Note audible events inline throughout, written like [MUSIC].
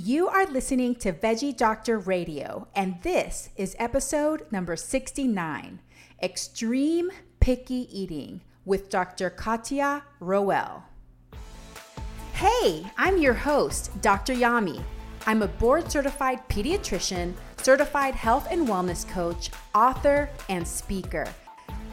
You are listening to Veggie Doctor Radio, and this is episode number 69 Extreme Picky Eating with Dr. Katja Rowell. Hey, I'm your host, Dr. Yami. I'm a board certified pediatrician, certified health and wellness coach, author, and speaker.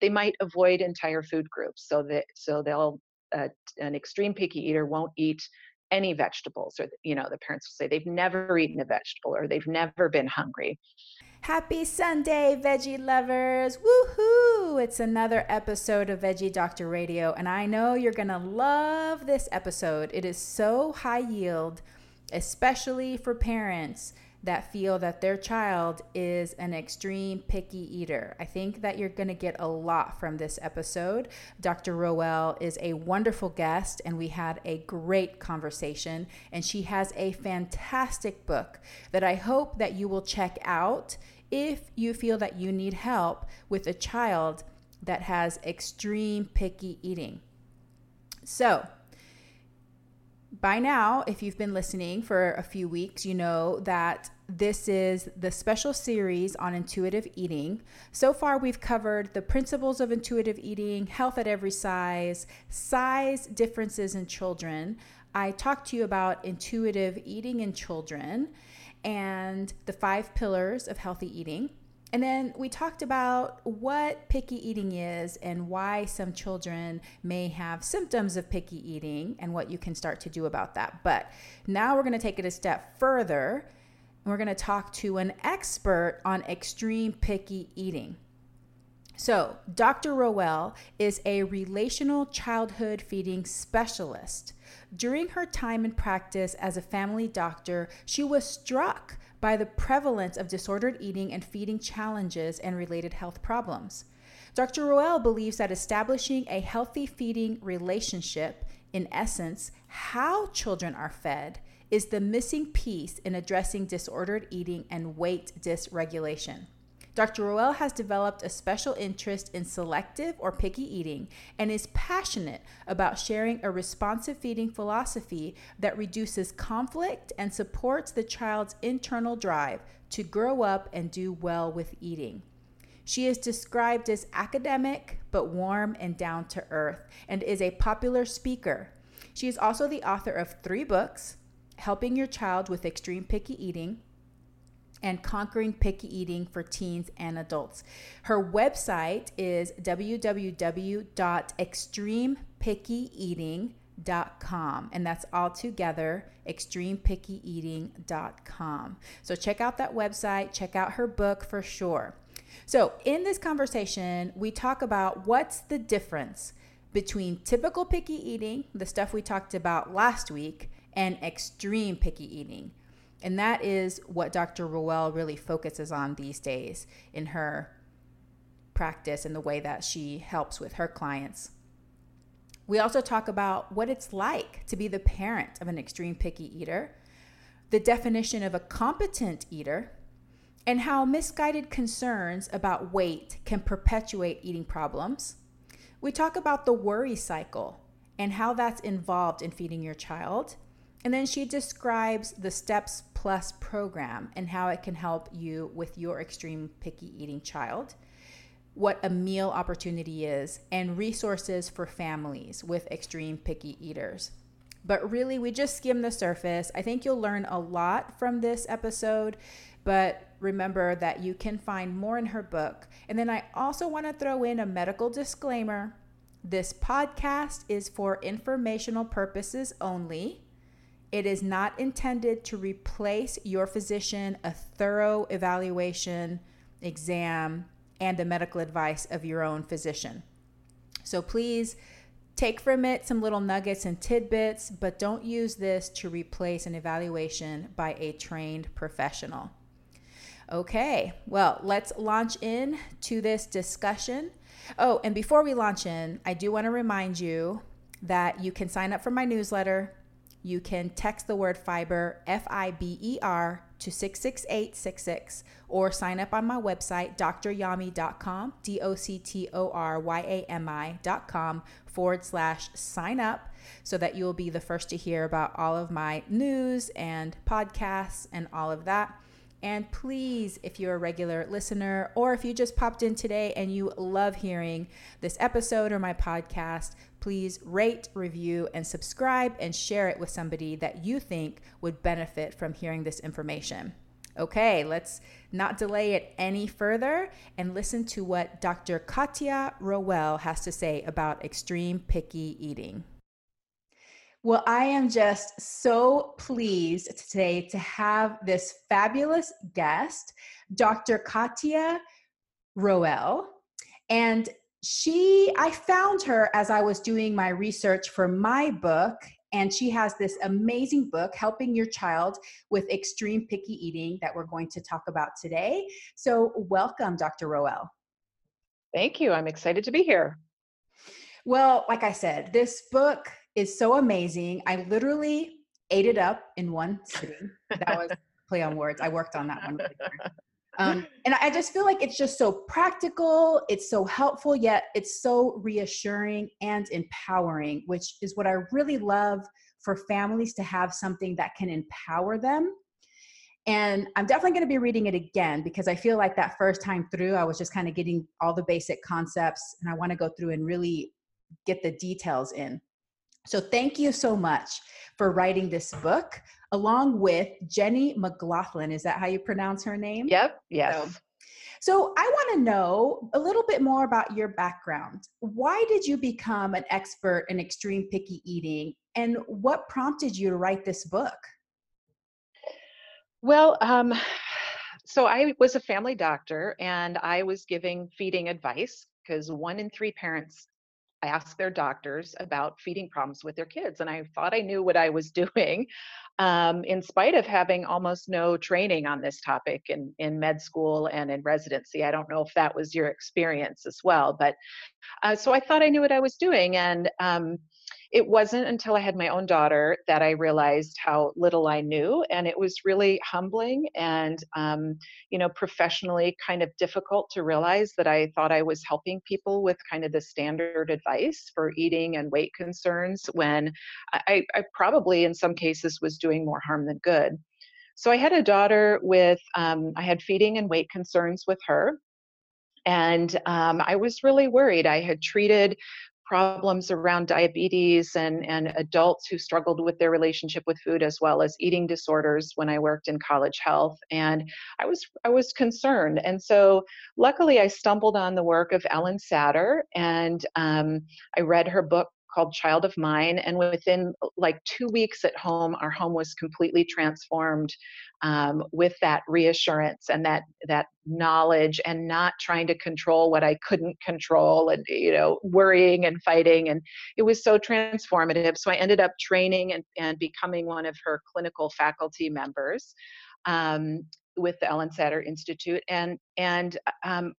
They might avoid entire food groups so that so they'll uh, an extreme picky eater won't eat any vegetables or you know the parents will say they've never eaten a vegetable or they've never been hungry Happy Sunday, veggie lovers! Woohoo! It's another episode of Veggie Doctor Radio, and I know you're gonna love this episode. It is so high yield, especially for parents that feel that their child is an extreme picky eater. I think that you're going to get a lot from this episode. Dr. Rowell is a wonderful guest, and we had a great conversation. And she has a fantastic book that I hope that you will check out if you feel that you need help with a child that has extreme picky eating. So, by now, if you've been listening for a few weeks, you know that this is the special series on intuitive eating. So far, we've covered the principles of intuitive eating, health at every size, size differences in children. I talked to you about intuitive eating in children and the five pillars of healthy eating. And then we talked about what picky eating is and why some children may have symptoms of picky eating and what you can start to do about that. But now we're going to take it a step further and we're going to talk to an expert on extreme picky eating. So, Dr. Rowell is a relational childhood feeding specialist. During her time in practice as a family doctor, she was struck by the prevalence of disordered eating and feeding challenges and related health problems. Dr. Rowell believes that establishing a healthy feeding relationship, in essence, how children are fed, is the missing piece in addressing disordered eating and weight dysregulation. Dr. Rowell has developed a special interest in selective or picky eating and is passionate about sharing a responsive feeding philosophy that reduces conflict and supports the child's internal drive to grow up and do well with eating. She is described as academic but warm and down to earth and is a popular speaker. She is also the author of three books Helping Your Child with Extreme Picky Eating, and Conquering Picky Eating for Teens and Adults. Her website is www.extremepickyeating.com and that's all together extremepickyeating.com. So check out that website, check out her book for sure. So, in this conversation, we talk about what's the difference between typical picky eating, the stuff we talked about last week, and extreme picky eating and that is what Dr. Rowell really focuses on these days in her practice and the way that she helps with her clients. We also talk about what it's like to be the parent of an extreme picky eater, the definition of a competent eater, and how misguided concerns about weight can perpetuate eating problems. We talk about the worry cycle and how that's involved in feeding your child. And then she describes the Steps Plus program and how it can help you with your extreme picky eating child, what a meal opportunity is, and resources for families with extreme picky eaters. But really, we just skim the surface. I think you'll learn a lot from this episode, but remember that you can find more in her book. And then I also want to throw in a medical disclaimer. This podcast is for informational purposes only. It is not intended to replace your physician, a thorough evaluation, exam, and the medical advice of your own physician. So please take from it some little nuggets and tidbits, but don't use this to replace an evaluation by a trained professional. Okay, well, let's launch in to this discussion. Oh, and before we launch in, I do want to remind you that you can sign up for my newsletter you can text the word fiber, F I B E R, to 66866 or sign up on my website, dryomi.com, D O C T O R Y A M I.com forward slash sign up so that you will be the first to hear about all of my news and podcasts and all of that. And please, if you're a regular listener or if you just popped in today and you love hearing this episode or my podcast, please rate, review, and subscribe and share it with somebody that you think would benefit from hearing this information. Okay, let's not delay it any further and listen to what Dr. Katja Rowell has to say about extreme picky eating. Well, I am just so pleased today to have this fabulous guest, Dr. Katja Rowell. And she, I found her as I was doing my research for my book. And she has this amazing book, Helping Your Child with Extreme Picky Eating, that we're going to talk about today. So, welcome, Dr. Rowell. Thank you. I'm excited to be here. Well, like I said, this book is so amazing. I literally ate it up in one sitting. That was play on words. I worked on that one. [LAUGHS] Um, [LAUGHS] and I just feel like it's just so practical, it's so helpful, yet it's so reassuring and empowering, which is what I really love for families to have something that can empower them. And I'm definitely going to be reading it again because I feel like that first time through, I was just kind of getting all the basic concepts, and I want to go through and really get the details in. So, thank you so much for writing this book along with Jenny McGlothlin. Is that how you pronounce her name? Yep, yes. So, so I want to know a little bit more about your background. Why did you become an expert in extreme picky eating and what prompted you to write this book? Well, um, so I was a family doctor and I was giving feeding advice because one in three parents ask their doctors about feeding problems with their kids. And I thought I knew what I was [LAUGHS] doing, um, in spite of having almost no training on this topic in, in med school and in residency. I don't know if that was your experience as well, but uh, so I thought I knew what I was doing. And um, it wasn't until I had my own daughter that I realized how little I knew, and it was really humbling and, um, you know, professionally kind of difficult to realize that I thought I was helping people with kind of the standard advice for eating and weight concerns when I, I probably, in some cases, was doing more harm than good. So I had a daughter with, um, I had feeding and weight concerns with her. And um, I was really worried. I had treated problems around diabetes and, and adults who struggled with their relationship with food as well as eating disorders when I worked in college health and I was I was concerned. And so luckily I stumbled on the work of Ellen Satter and um, I read her book called Child of Mine. And within like two weeks at home, our home was completely transformed um, with that reassurance and that that knowledge and not trying to control what I couldn't control and you know worrying and fighting. And it was so transformative. So I ended up training and, and becoming one of her clinical faculty members. Um, with the Ellen Satter Institute, and and um,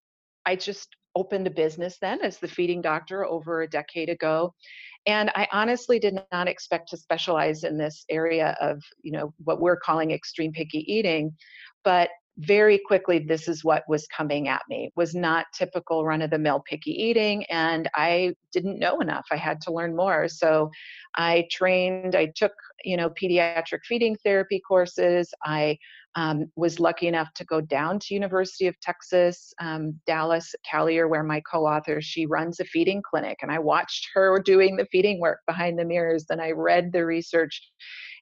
I just opened a business then as the feeding doctor over a decade ago and I honestly did not expect to specialize in this area of, you know, what we're calling extreme picky eating. But very quickly this is what was coming at me. Was not typical run of the mill picky eating and i didn't know enough. I had to learn more. So i trained i took you know pediatric feeding therapy courses. I um, was lucky enough to go down to university of texas um, dallas Callier, where my co-author she runs a feeding clinic and i watched her [LAUGHS] doing the feeding work behind the mirrors and i read the research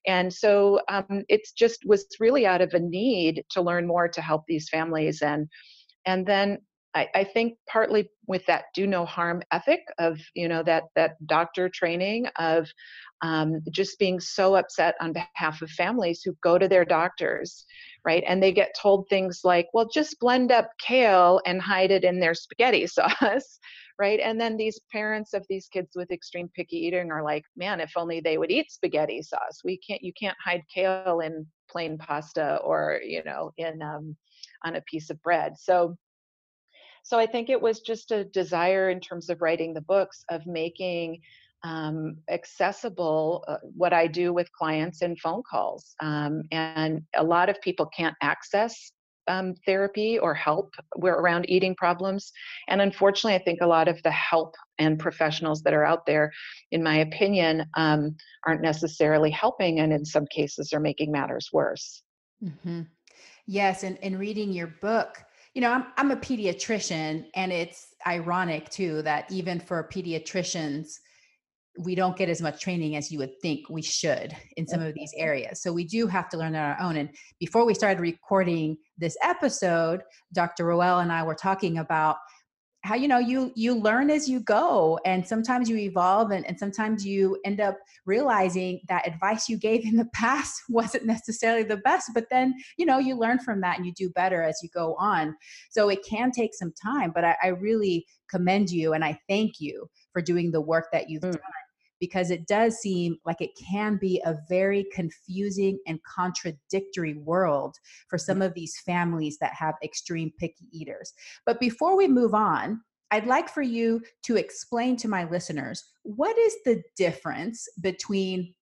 and so um, it's just was really out of a need to learn more to help these families. And and then I, I think partly with that do no harm ethic of you know that that doctor training of um, just being so upset on behalf of families who go to their doctors right and they get told things like well just blend up kale and hide it in their spaghetti [LAUGHS] sauce right? And then these parents of these kids with extreme picky eating are like, man, if only they would eat spaghetti sauce. We can't, you can't hide kale in plain pasta or, you know, in um, on a piece of bread. So, so I think it was just a desire in terms of writing the books of making um, accessible uh, what I do with clients in phone calls. Um, and a lot of people can't access um, therapy or help around eating problems. And unfortunately, I think a lot of the help and professionals that are out there, in my opinion, um, aren't necessarily helping, and in some cases, are making matters worse. Mm-hmm. Yes, and in reading your book, you know, I'm I'm a pediatrician, and it's ironic too that even for pediatricians, we don't get as much training as you would think we should in some of these areas. So we do have to learn on our own. And before we started recording this episode, Dr. Rowell and I were talking about how you know you you learn as you go and sometimes you evolve and, and sometimes you end up realizing that advice you gave [LAUGHS] in the past wasn't necessarily the best but then you know you learn from that and you do better as you go on so it can take some time but i, I really commend you and i thank you for doing the work that you've mm. done because it does seem like it can be a very confusing and contradictory world for some of these families that have extreme picky eaters. But before we move on, I'd like for you to explain to my listeners what is the difference between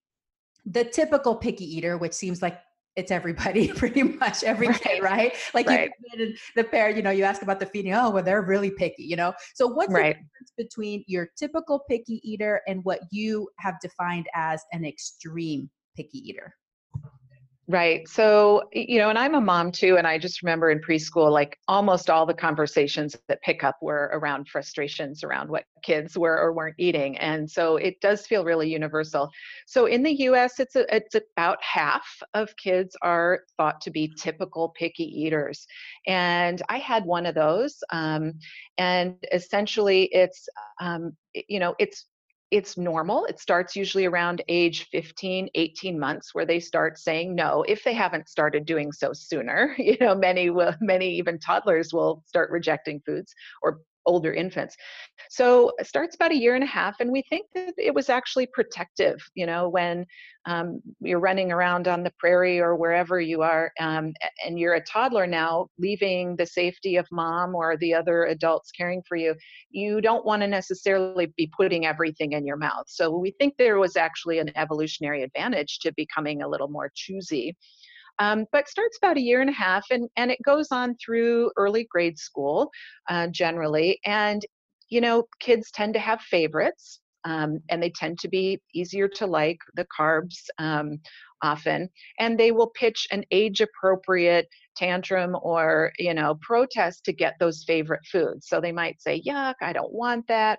the typical picky eater, which seems like it's everybody [LAUGHS] pretty much every right. kid right like right. you the parent you know you ask about the feeding oh well they're really picky you know so what's right. the difference between your typical picky eater and what you have defined as an extreme picky eater Right. So, you know, and I'm a mom too. And I just remember in preschool, like almost all the conversations that pick up were around frustrations around what kids were or weren't eating. And so it does feel really universal. So in the US, it's, a, it's about half of kids are thought to be typical picky eaters. And I had one of those. Um, and essentially, it's, um, you know, it's it's normal. It starts usually around age 15, 18 months where they start saying no if they haven't started doing so sooner. [LAUGHS] You know, many will many even toddlers will start rejecting foods or older infants. So it starts about a year and a half, and we think that it was actually protective. You know, when um, you're running around on the prairie or wherever you are, um, and you're a toddler now, leaving the safety of mom or the other adults caring for you, you don't want to necessarily be putting everything in your mouth. So we think there was actually an evolutionary advantage to becoming a little more choosy. Um, but starts about a year and a half and, and it goes on through early grade school uh, generally. And, you know, kids tend to have favorites. Um, and they tend to be easier to like the carbs um, often and they will pitch an age appropriate tantrum or you know protest to get those favorite foods so they might say yuck i don't want that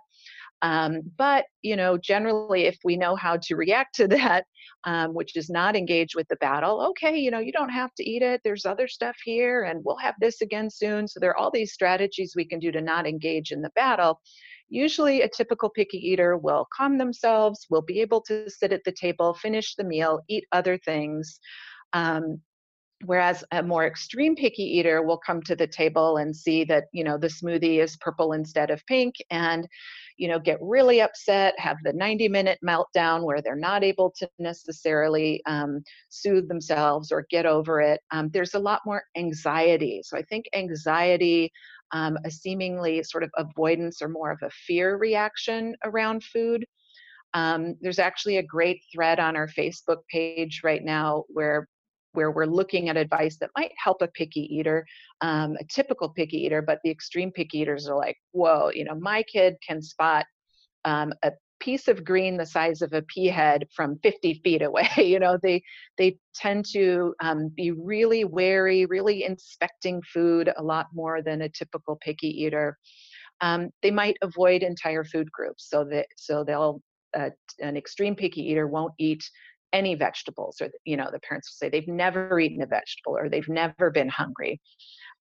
um, but you know, generally, if we know how to react to [LAUGHS] that, um, which is not engage with the battle, okay, you know, you don't have to eat it. There's other stuff here, and we'll have this again soon. So there are all these strategies we can do to not engage in the battle. Usually, a typical picky eater will calm themselves, will be able to sit at the table, finish the meal, eat other things. Um, whereas a more extreme picky eater will come to the table and see that you know the smoothie is purple instead of pink and you know get really upset have the 90 minute meltdown where they're not able to necessarily um, soothe themselves or get over it um, there's a lot more anxiety. So i think anxiety um, a seemingly sort of avoidance or more of a fear reaction around food Um, there's actually a great thread on our Facebook page right now where where we're looking at advice that might help a picky eater, um, a typical picky eater, but the extreme picky eaters are like, whoa, you know, my kid can spot um, a piece of green the size of a pea head from 50 feet away. [LAUGHS] you know, they they tend to um, be really wary, really inspecting food a lot more than a typical picky eater. Um, they might avoid entire food groups, so that so they'll uh, an extreme picky eater won't eat any vegetables, or you know, the parents will say they've never eaten a vegetable or they've never been hungry.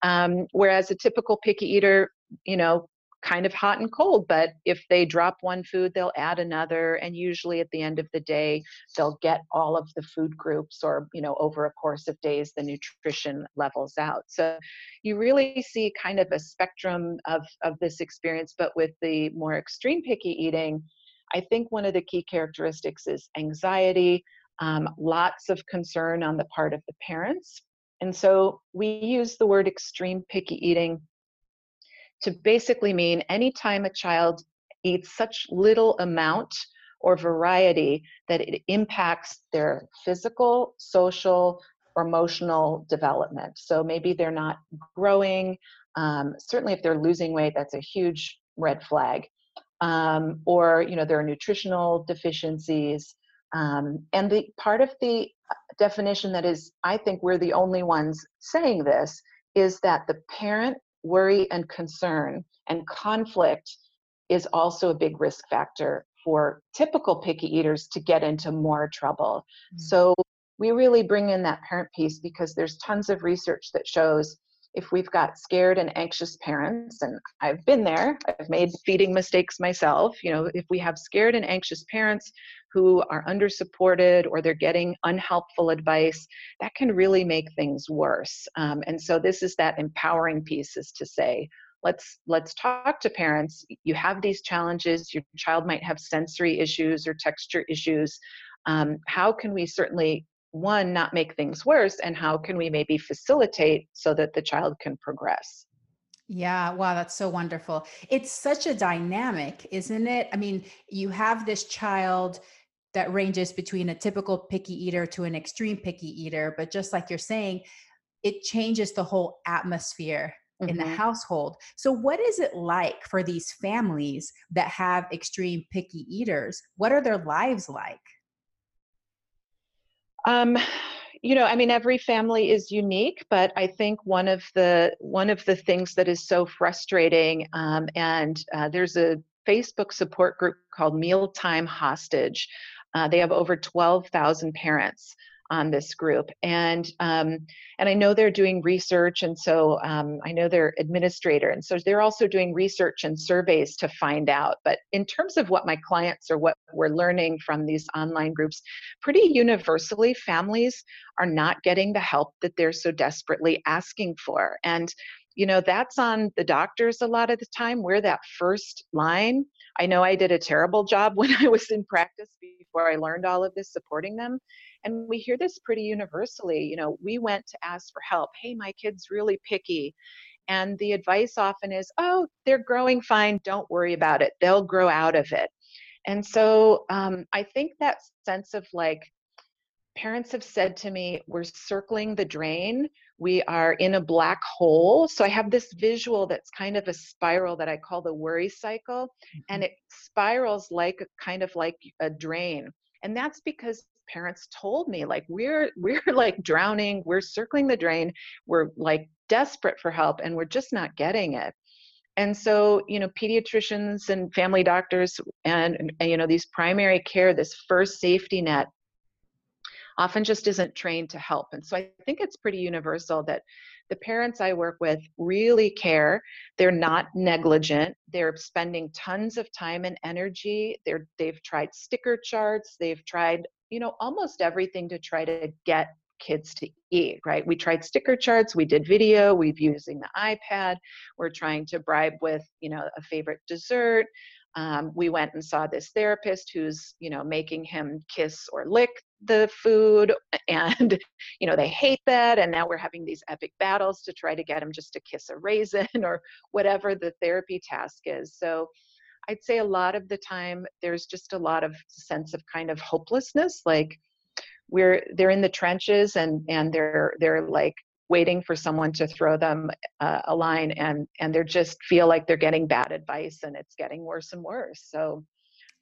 Um, whereas a typical picky eater, you know, kind of hot and cold but if they drop one food they'll add another and usually at the end of the day they'll get all of the food groups or you know over a course of days the nutrition levels out so you really see kind of a spectrum of of this experience but with the more extreme picky eating i think one of the key characteristics is anxiety um, lots of concern on the part of the parents and so we use the word extreme picky eating to basically mean anytime a child eats such little amount or variety that it impacts their physical, social, or emotional development. So maybe they're not growing. Um, certainly, if they're losing weight, that's a huge red flag. Um, or you know there are nutritional deficiencies. Um, and the part of the definition that is, I think we're the only ones saying this, is that the parent worry and concern and conflict is also a big risk factor for typical picky eaters to get into more trouble. Mm-hmm. So we really bring in that parent piece because there's tons of research that shows if we've got scared and anxious parents and I've been there, I've made feeding mistakes myself, you know, if we have scared and anxious parents who are under supported or they're getting unhelpful advice, that can really make things worse. Um, and so this is that empowering piece is to say, let's let's talk to parents. You have these challenges. Your child might have sensory issues or texture issues. Um, how can we certainly one not make things worse and how can we maybe facilitate so that the child can progress yeah, wow, that's so wonderful. It's such a dynamic, isn't it? I mean, you have this child that ranges between a typical picky eater to an extreme picky eater. But just like you're saying, it changes the whole atmosphere mm-hmm. in the mm-hmm. household. So, what is it like for these families that have extreme picky eaters? What are their lives like? Um, you know, I mean, every family is unique, but I think one of the one of the things that is so frustrating, um, and uh, there's a Facebook support group called Mealtime Hostage, uh, they have over 12,000 parents on this group, and um, and I know they're doing research, and so um, I know they're administrator, and so they're also doing research and surveys to find out. But in terms of what my clients or what we're learning from these online groups, pretty universally, families are not getting the help that they're so desperately asking for, and you know that's on the doctors a lot of the time we're that first line i know i did a terrible job [LAUGHS] when i was in practice before i learned all of this supporting them and we hear this pretty universally you know we went to ask for help hey my kid's really picky and the advice often is oh they're growing fine don't worry about it they'll grow out of it and so um, i think that sense of like parents have said to me, we're circling the drain. We are in a black hole. So I have this visual that's kind of a spiral that I call the worry cycle. Mm-hmm. And it spirals like kind of like a drain. And that's because parents told me like we're [LAUGHS] we're like drowning we're circling the drain we're like desperate for help and we're just not getting it and so you know pediatricians and family doctors and, and you know these primary care this first safety net often just isn't trained to help. And so I think it's pretty universal that the parents I work with really care. They're not negligent. They're spending tons of time and energy. They're they've tried sticker charts. They've tried, you know, almost everything to try to get kids to eat, right? We tried sticker charts, we did video, we've using the iPad, we're trying to bribe with, you know, a favorite dessert. Um, we went and saw this therapist who's, you know, making him kiss or lick the food, [LAUGHS] and you know they hate that. And now we're having these epic battles to try to get them just to kiss a raisin [LAUGHS] or whatever the therapy task is. So I'd say a lot of the time there's just a lot of sense of kind of hopelessness, like we're they're in the trenches and and they're they're like waiting for someone to throw them uh, a line and and they're just feel like they're getting bad advice and it's getting worse and worse so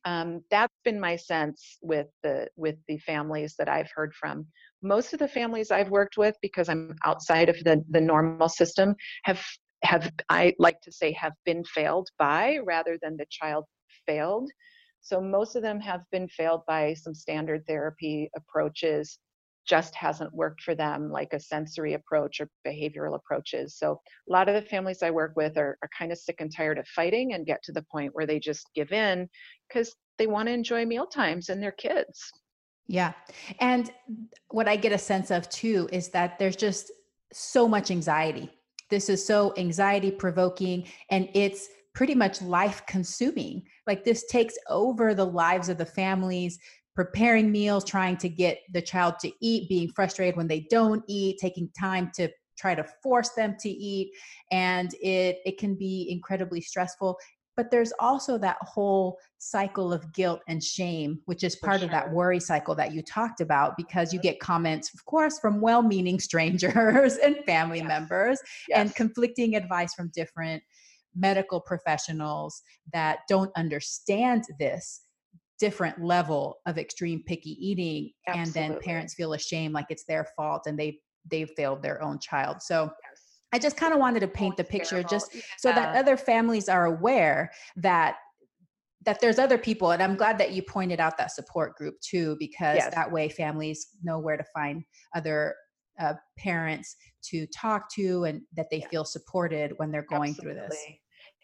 um, that's been my sense with the with the families that i've heard from. Most of the families i've worked with because i'm outside of the the normal system have have i like to say have been failed by rather than the child failed. So most of them have been failed by some standard therapy approaches just hasn't worked for them, like a sensory approach or behavioral approaches. So a lot of the families I work with are, are kind of sick and tired of fighting and get to the point where they just give in because they want to enjoy meal times and their kids. Yeah. And what I get a sense of too is that there's just so much anxiety. This is so anxiety provoking and it's pretty much life consuming. Like this takes over the lives of the families preparing meals, trying to get the child to eat, being frustrated when they don't eat, taking time to try to force them to eat and it it can be incredibly stressful but there's also that whole cycle of guilt and shame which is part sure. of that worry cycle that you talked about because you mm-hmm. get comments of course from well-meaning [LAUGHS] strangers and family yes. members yes. and conflicting advice from different medical professionals that don't understand this different level of extreme picky eating Absolutely. and then parents feel ashamed like it's their fault and they they've failed their own child so yes. i just kind of wanted to paint the picture terrible. just yeah. so that other families are aware that that there's other people and i'm glad that you pointed out that support group too because yes. that way families know where to find other uh, parents to talk to and that they feel supported when they're going Absolutely. through this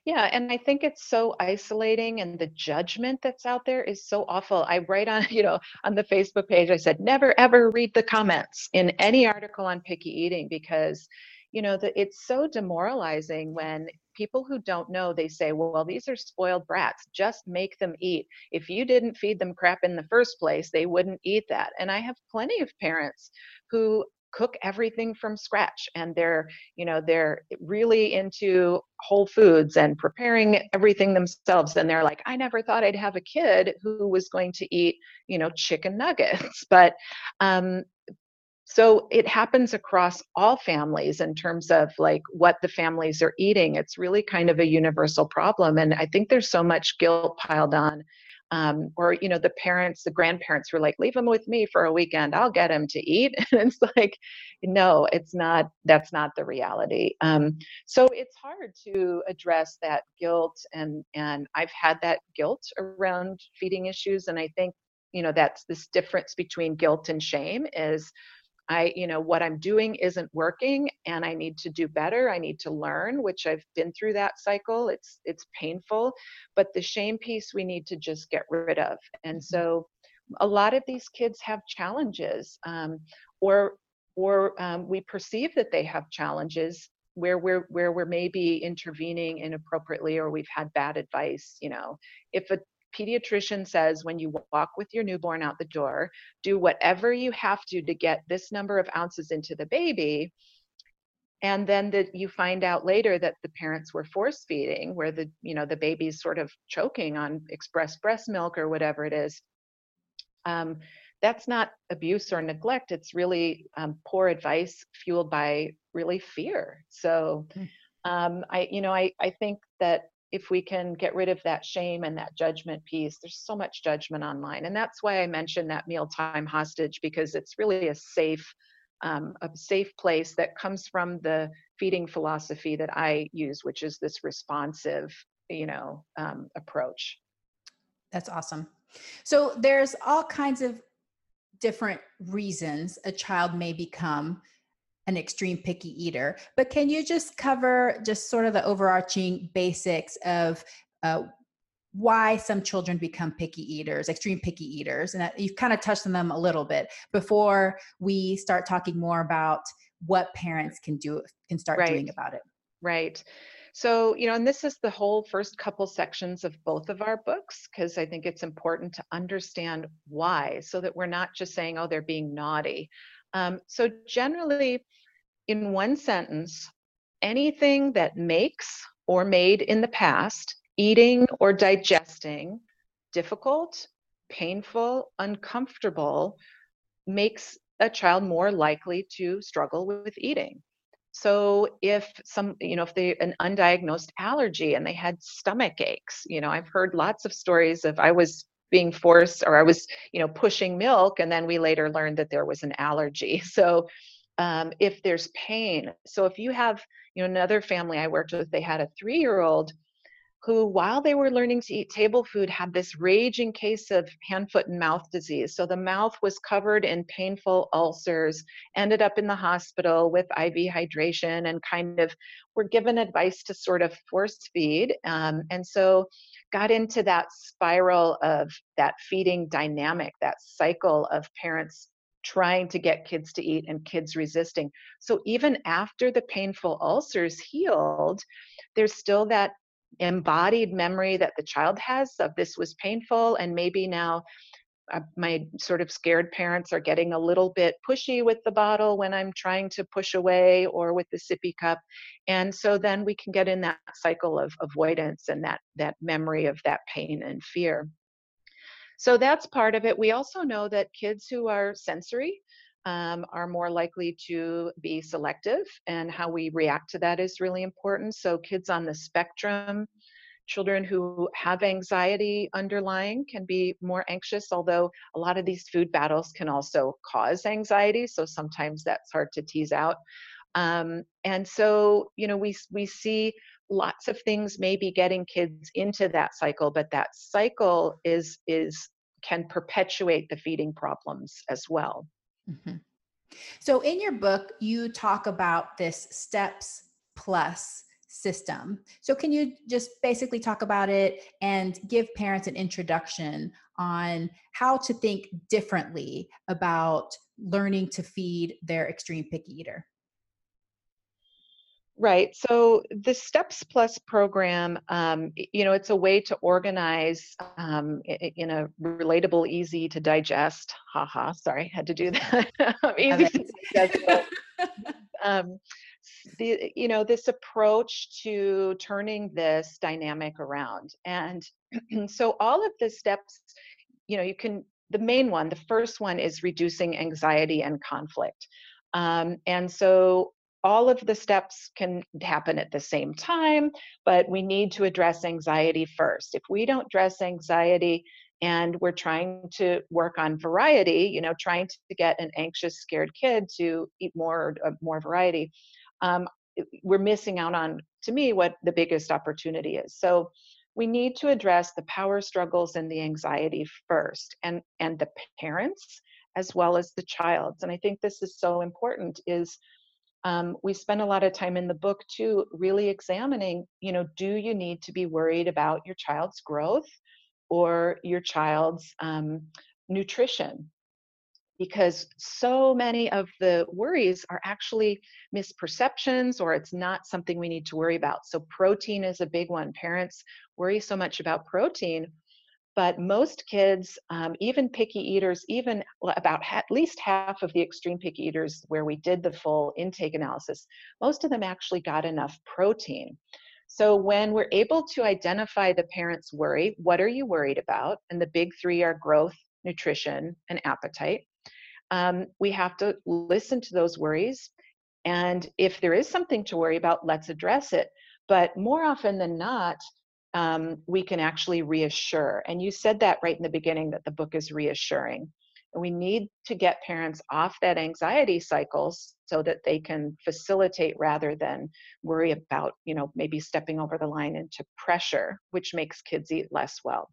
yeah, and I think it's so isolating and the judgment that's out there is so awful. I write on, [LAUGHS] you know, on the Facebook page, I said, never ever read the comments in any article on picky eating because, you know, the, it's so demoralizing when people who don't know, they say, well, these are spoiled brats, just make them eat. If you didn't feed them crap in the first place, they wouldn't eat that. And I have plenty of parents who cook everything from scratch and they're you know they're really into whole foods and preparing everything themselves and they're like i never thought i'd have a kid who was going to eat you know chicken nuggets. [LAUGHS] But um so it happens across all families in terms of like what the families are eating. It's really kind of a universal problem and i think there's so much guilt piled on um, or you know the parents the grandparents were like leave him with me for a weekend i'll get him to eat. [LAUGHS] And it's like no it's not that's not the reality um, so it's hard to address that guilt and and i've had that guilt around feeding issues and i think you know that's this difference between guilt and shame is I, you know, what I'm doing isn't working and I need to do better. I need to learn, which I've been through that cycle. It's it's painful, but the shame piece we need to just get rid of. And mm-hmm. so a lot of these kids have challenges um, or or um, we perceive that they have challenges where we're where we're maybe intervening inappropriately or we've had bad advice you know if a pediatrician says when you walk with your newborn out the door, do whatever you have to to get this number of ounces into the baby. And then that you find out later that the parents were force feeding, where the you know the baby's sort of choking on express breast milk or whatever it is. Um, that's not abuse or neglect. It's really um, poor advice fueled by really fear. So, hmm. um, I you know I I think that if we can get rid of that shame and that judgment piece there's so much judgment online. And that's why i mentioned that mealtime hostage because it's really a safe um, a safe place that comes from the feeding philosophy that i use which is this responsive you know um, approach. That's awesome. So there's all kinds of different reasons a child may become an extreme picky eater. But can you just cover just sort of the overarching basics of uh, why some children become picky eaters, extreme picky eaters? And that, you've kind of touched on them a little bit before we start talking more about what parents can do can start right. doing about it. Right. So, you know, and this is the whole first couple sections of both of our books, because I think it's important to understand why, so that we're not just saying, oh, they're being naughty. Um, so, generally, in one sentence, anything that makes or made in the past eating or digesting difficult, painful, uncomfortable makes a child more likely to struggle with eating. So if some, you know, if they an undiagnosed allergy and they had stomach aches, you know, I've heard lots of stories of I was being forced or I was, you know, pushing milk and then we later learned that there was an allergy. [LAUGHS] So um, if there's pain, so if you have, you know, another family I worked with, they had a three-year-old who, while they were learning to eat table food, had this raging case of hand, foot, and mouth disease. So the mouth was covered in painful ulcers, ended up in the hospital with IV hydration, and kind of were given advice to sort of force feed. Um, and so got into that spiral of that feeding dynamic, that cycle of parents trying to get kids to eat and kids resisting. So even after the painful ulcers healed, there's still that embodied memory that the child has of this was painful and maybe now uh, my sort of scared parents are getting a little bit pushy with the bottle when I'm trying to push away or with the sippy cup. And so then we can get in that cycle of avoidance and that that memory of that pain and fear. So that's part of it. We also know that kids who are sensory um, are more likely to be selective, and how we react to that is really important. So, kids on the spectrum, children who have anxiety underlying can be more anxious, although a lot of these food battles can also cause anxiety. So, sometimes that's hard to tease out. Um, and so, you know, we, we see lots of things maybe getting kids into that cycle, but that cycle is, is can perpetuate the feeding problems as well. Mm-hmm. So, in your book, you talk about this steps plus system. So, can you just basically talk about it and give parents an introduction on how to think differently about learning to feed their extreme picky eater? Right. So the Steps Plus program, um, you know, it's a way to organize um, in a relatable, easy to digest. Haha. Sorry, had to do that. [LAUGHS] easy to digest. [LAUGHS] um, the, you know, this approach to turning this dynamic around, and [CLEARS THROAT] so all of the steps, you know, you can. The main one, the first one, is reducing anxiety and conflict. Um, and so all of the steps can happen at the same time, but we need to address anxiety first. If we don't address anxiety and we're trying to work on variety, you know, trying to get an anxious, scared kid to eat more, uh, more variety, um, we're missing out on, to me, what the biggest opportunity is. So we need to address the power struggles and the anxiety first, and and the parents as well as the child. And I think this is so important. Is um, we spend a lot of time in the book too really examining you know do you need to be worried about your child's growth or your child's um, nutrition? Because so many of the worries are actually misperceptions or it's not something we need to worry about. So protein is a big one. Parents worry so much about protein but most kids, um, even picky eaters, even about at least half of the extreme picky eaters where we did the full intake analysis, most of them actually got enough protein. So when we're able to identify the parent's worry, what are you worried about? And the big three are growth, nutrition, and appetite. Um, we have to listen to those worries. And if there is something to worry about, let's address it. But more often than not, um, we can actually reassure. And you said that right in the beginning that the book is reassuring. And we need to get parents off that anxiety cycles so that they can facilitate rather than worry about, you know, maybe stepping over the line into pressure, which makes kids eat less well.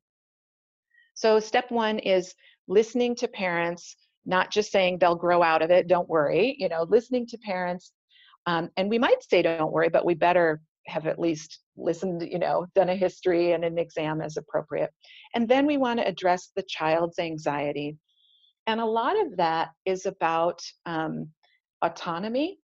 So, step one is listening to parents, not just saying they'll grow out of it, don't worry, you know, listening to parents. Um, and we might say, don't worry, but we better have at least listened, you know, done a history and an exam as appropriate. And then we want to address the child's anxiety. And a lot of that is about um, autonomy.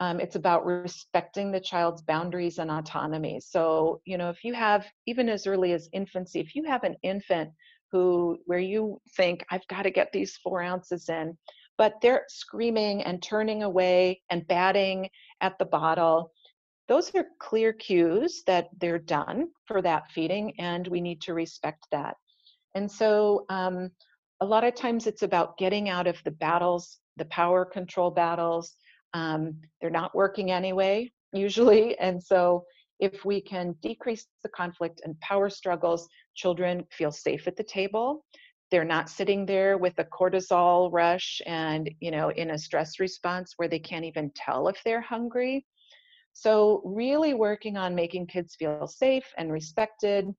Um, it's about respecting the child's boundaries and autonomy. So, you know, if you have, even as early as infancy, if you have an infant who, where you think, I've got to get these four ounces in, but they're screaming and turning away and batting at the bottle, those are clear cues that they're done for that feeding, and we need to respect that. And so, um, a lot of times it's about getting out of the battles, the power control battles. Um, they're not working anyway, [LAUGHS] usually. And so, if we can decrease the conflict and power struggles, children feel safe at the table. They're not sitting there with a cortisol rush and, you know, in a stress response where they can't even tell if they're hungry. So, really working on making kids feel safe and respected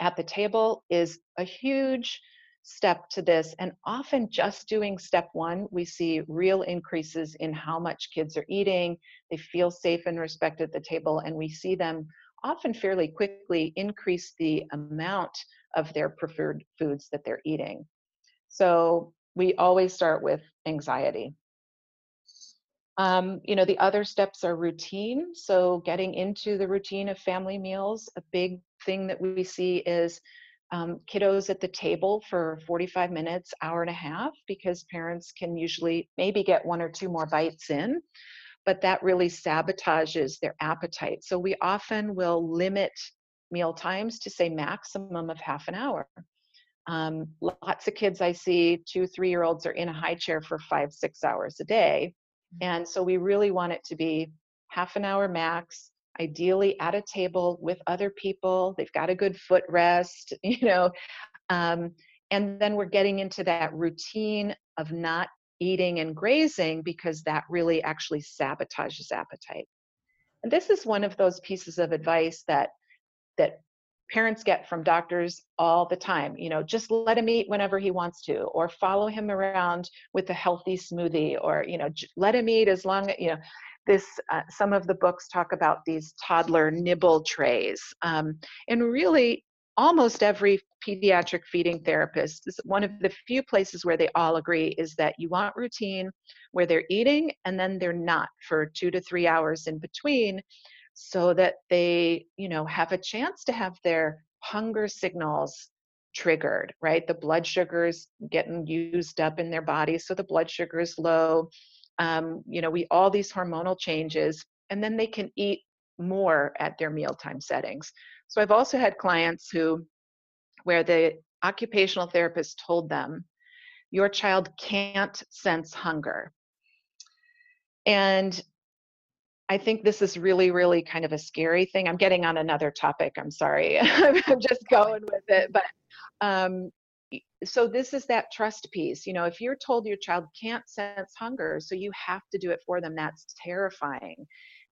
at the table is a huge step to this. And often, just doing step one, we see real increases in how much kids are eating. They feel safe and respected at the table, and we see them often fairly quickly increase the amount of their preferred foods that they're eating. So, we always start with anxiety. Um, you know, the other steps are routine. So, getting into the routine of family meals, a big thing that we see is um, kiddos at the table for 45 minutes, hour and a half, because parents can usually maybe get one or two more bites in, but that really sabotages their appetite. So, we often will limit meal times to say maximum of half an hour. Um, lots of kids I see, two, three year olds, are in a high chair for five, six hours a day and so we really want it to be half an hour max, ideally at a table with other people. They've got a good footrest, [LAUGHS] you know. Um, and then we're getting into that routine of not eating and grazing because that really actually sabotages appetite. And this is one of those pieces of advice that that parents get from doctors all the time you know just let him eat whenever he wants to or follow him around with a healthy smoothie or you know let him eat as long as, you know this uh, some of the books talk about these toddler nibble trays um, and really almost every pediatric feeding therapist is one of the few places where they all agree is that you want routine where they're eating and then they're not for two to three hours in between so that they, you know, have a chance to have their hunger signals triggered, right? The blood sugars getting used up in their body, so the blood sugar is low. Um, you know, we all these hormonal changes, and then they can eat more at their mealtime settings. So I've also had clients who, where the occupational therapist told them, your child can't sense hunger. And I think this is really, really kind of a scary thing. I'm getting on another topic. I'm sorry. [LAUGHS] I'm just going with it. But um, so this is that trust piece. You know, if you're told your child can't sense hunger, so you have to do it for them, that's terrifying.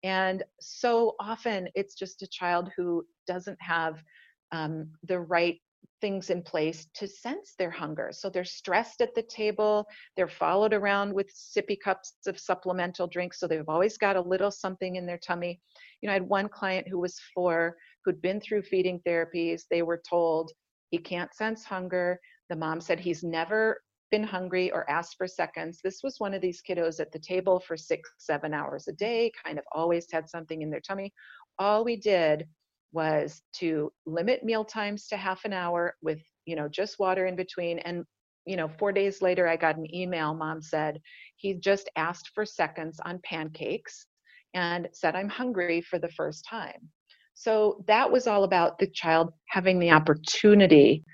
And so often it's just a child who doesn't have um, the right things in place to sense their hunger. So they're stressed at the table, they're followed around with sippy cups of supplemental drinks. So they've always got a little something in their tummy. You know, I had one client who was four who'd been through feeding therapies. They were told he can't sense hunger. The mom said he's never been hungry or asked for seconds. This was one of these kiddos at the table for six, seven hours a day, kind of always had something in their tummy. All we did was to limit meal times to half an hour with you know just water in between and you know 4 days later I got an email mom said he just asked for seconds on pancakes and said I'm hungry for the first time so that was all about the child having the opportunity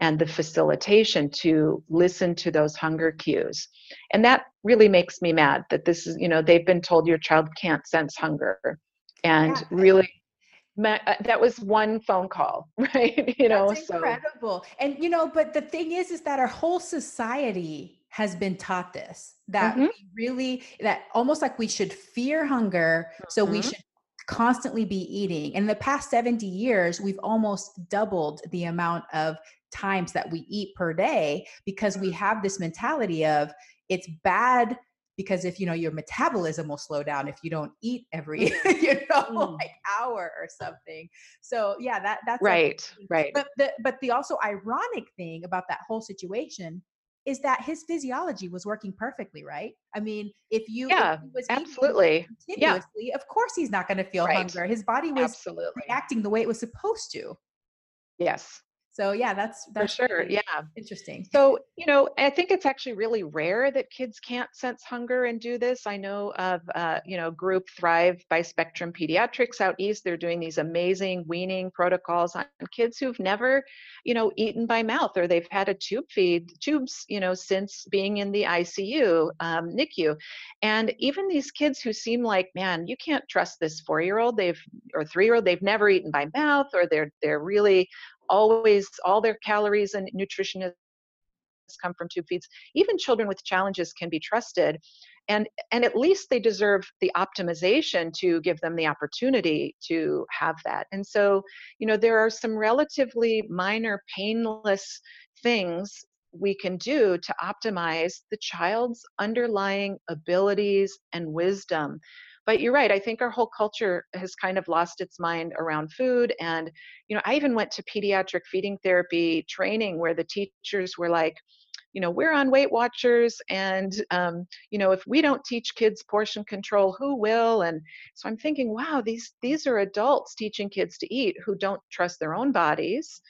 and the facilitation to listen to those hunger cues. And that really makes me mad that this is, you know, they've been told your child can't sense hunger. And yeah. really uh, that was one phone call [LAUGHS] right you know That's incredible so. and you know but the thing is is that our whole society has been taught this that mm-hmm. we really that almost like we should fear hunger mm-hmm. so we mm-hmm. should constantly be eating in the past 70 years we've almost doubled the amount of times that we eat per day because we have this mentality of it's bad because if you know your metabolism will slow down if you don't eat every mm. [LAUGHS] you know mm. like hour or something. So yeah that that's right right. But the but the also ironic thing about that whole situation is that his physiology was working perfectly right? I mean if you yeah if was absolutely. Continuously yeah. of course he's not going to feel right. hunger. His body was absolutely. reacting the way it was supposed to. Yes So yeah, that's that's for sure. Really yeah, interesting. So you know, I think it's actually really rare that kids can't sense hunger and do this. I know of uh, you know group Thrive by Spectrum Pediatrics out east. They're doing these amazing weaning protocols on kids who've never you know eaten by mouth or they've had a tube feed tubes you know since being in the ICU um, NICU, and even these kids who seem like man, you can't trust this four year old. They've or three year old. They've never eaten by mouth or they're they're really always all their calories and nutrition has come from tube feeds. Even children with challenges can be trusted and and at least they deserve the optimization to give them the opportunity to have that. And so you know there are some relatively minor painless things we can do to optimize the child's underlying abilities and wisdom but you're right i think our whole culture has kind of lost its mind around food and you know i even went to pediatric feeding therapy training where the teachers were like you know we're on weight watchers and um, you know if we don't teach kids portion control who will? And so i'm thinking wow these these are adults teaching kids to eat who don't trust their own bodies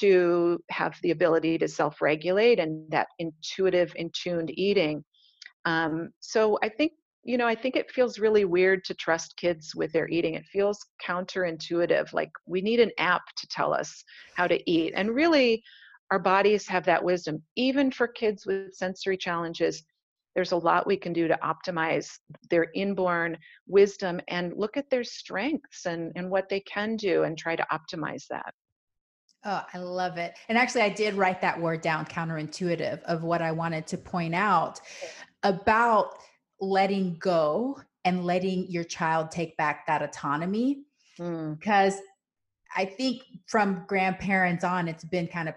to have the ability to self-regulate and that intuitive in tuned eating. Um, so i think you know, I think it feels really weird to trust kids with their eating. It feels counterintuitive. Like we need an app to tell us how to eat. And really, our bodies have that wisdom. Even for kids with sensory challenges, there's a lot we can do to optimize their inborn wisdom and look at their strengths and, and what they can do and try to optimize that. Oh, I love it. And actually, I did write that word down counterintuitive of what I wanted to point out about letting go and letting your child take back that autonomy. Mm. Because I think from grandparents on, it's been kind of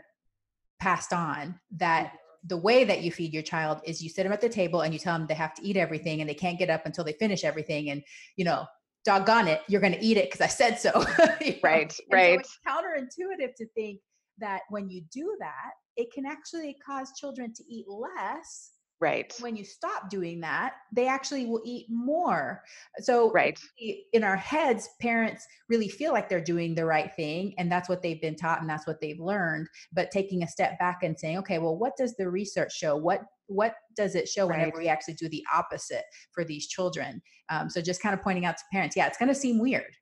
passed on that the way that you feed your child is you sit them at the table and you tell them they have to eat everything and they can't get up until they finish everything. And, you know, doggone it, you're going to eat it because I said so. [LAUGHS] right, right. So it's counterintuitive to think that when you do that, it can actually cause children to eat less Right. When you stop doing that, they actually will eat more. So, right. in our heads, parents really feel like they're doing the right thing and that's what they've been taught and that's what they've learned. But taking a step back and saying, okay, well, what does the research show? What what does it show right. whenever we actually do the opposite for these children? Um, so just kind of pointing out to parents, yeah, it's going to seem weird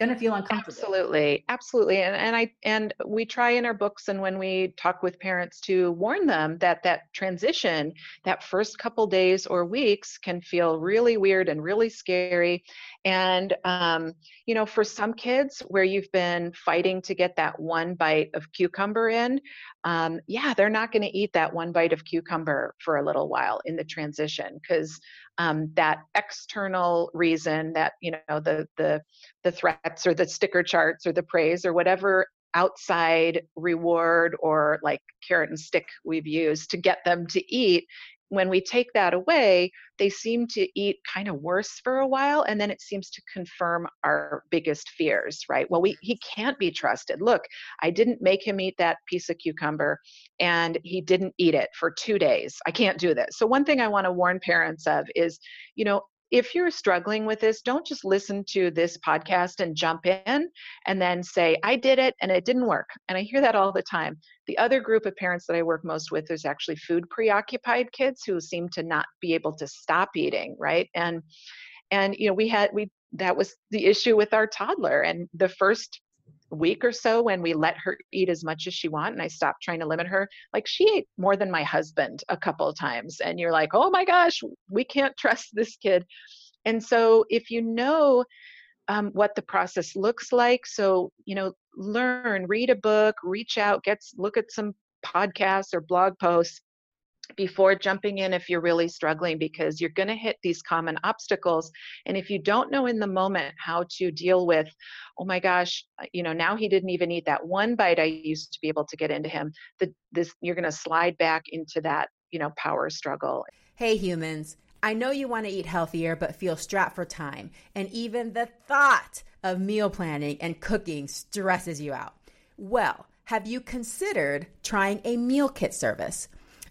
going to feel uncomfortable. Absolutely absolutely and, and i and we try in our books and when we talk with parents to warn them that that transition that first couple days or weeks can feel really weird and really scary and um, you know for some kids where you've been fighting to get that one bite of cucumber in um, yeah they're not going to eat that one bite of cucumber for a little while in the transition because um, that external reason that you know the the the or the sticker charts or the praise or whatever outside reward or like carrot and stick we've used to get them to eat when we take that away, they seem to eat kind of worse for a while, and then it seems to confirm our biggest fears, right? Well, we he can't be trusted. Look, I didn't make him eat that piece of cucumber, and he didn't eat it for two days. I can't do this. So one thing I want to warn parents of is, you know, if you're struggling with this, don't just listen to this podcast and jump in and then say, I did it and it didn't work. And I hear that all the time. The other group of parents that I work most with is actually food preoccupied kids who seem to not be able to stop eating, right? And and you know, we had we that was the issue with our toddler. And the first week or so when we let her eat as much as she want and I stopped trying to limit her, like she ate more than my husband a couple of times. And you're like, oh my gosh, we can't trust this kid. And so if you know um, what the process looks like, so you know, learn, read a book, reach out, get look at some podcasts or blog posts before jumping in if you're really struggling because you're going to hit these common obstacles and if you don't know in the moment how to deal with oh my gosh uh, you know now he didn't even eat that one bite i used to be able to get into him the, this you're going to slide back into that you know power struggle. Hey humans i know you want to eat healthier but feel strapped for time and even the thought of meal planning and cooking stresses you out. Well have you considered trying a meal kit service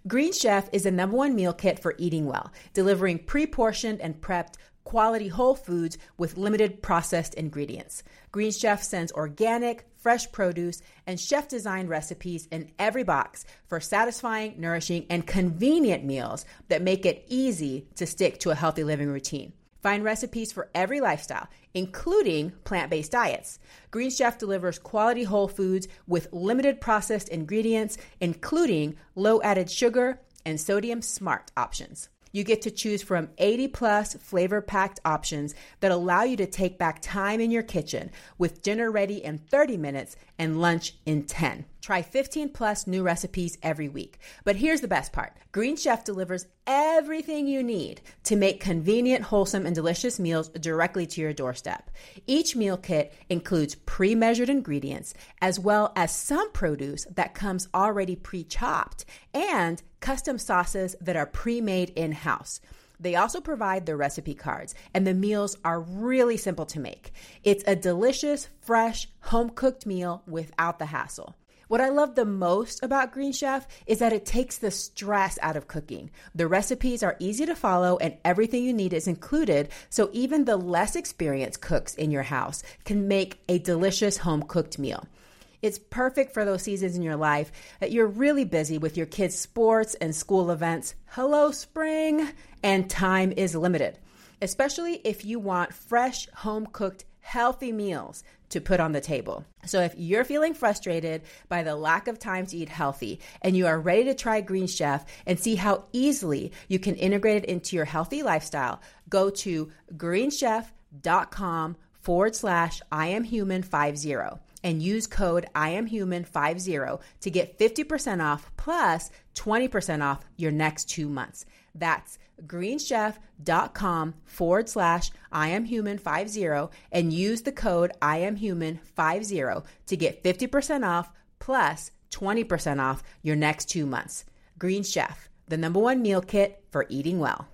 Green Chef is the number one meal kit for eating well, delivering pre portioned and prepped quality whole foods with limited processed ingredients. Green Chef sends organic, fresh produce, and chef designed recipes in every box for satisfying, nourishing, and convenient meals that make it easy to stick to a healthy living routine. Find recipes for every lifestyle, including plant based diets. Green Chef delivers quality whole foods with limited processed ingredients, including low added sugar and sodium smart options. You get to choose from 80 plus flavor packed options that allow you to take back time in your kitchen with dinner ready in 30 minutes and lunch in 10. Try 15 plus new recipes every week. But here's the best part Green Chef delivers everything you need to make convenient, wholesome, and delicious meals directly to your doorstep. Each meal kit includes pre measured ingredients, as well as some produce that comes already pre chopped, and custom sauces that are pre made in house. They also provide the recipe cards, and the meals are really simple to make. It's a delicious, fresh, home cooked meal without the hassle. What I love the most about Green Chef is that it takes the stress out of cooking. The recipes are easy to follow and everything you need is included, so even the less experienced cooks in your house can make a delicious home cooked meal. It's perfect for those seasons in your life that you're really busy with your kids' sports and school events. Hello, spring! And time is limited, especially if you want fresh, home cooked, healthy meals to put on the table. So if you're feeling frustrated by the lack of time to eat healthy and you are ready to try Green Chef and see how easily you can integrate it into your healthy lifestyle, go to greenchef.com forward slash I am human 50 and use code I am human 50 to get 50% off plus 20% off your next two months. That's greenchef.com forward slash I am human 50 and use the code I am human 50 to get 50% off plus 20% off your next two months. Green Chef, the number one meal kit for eating well.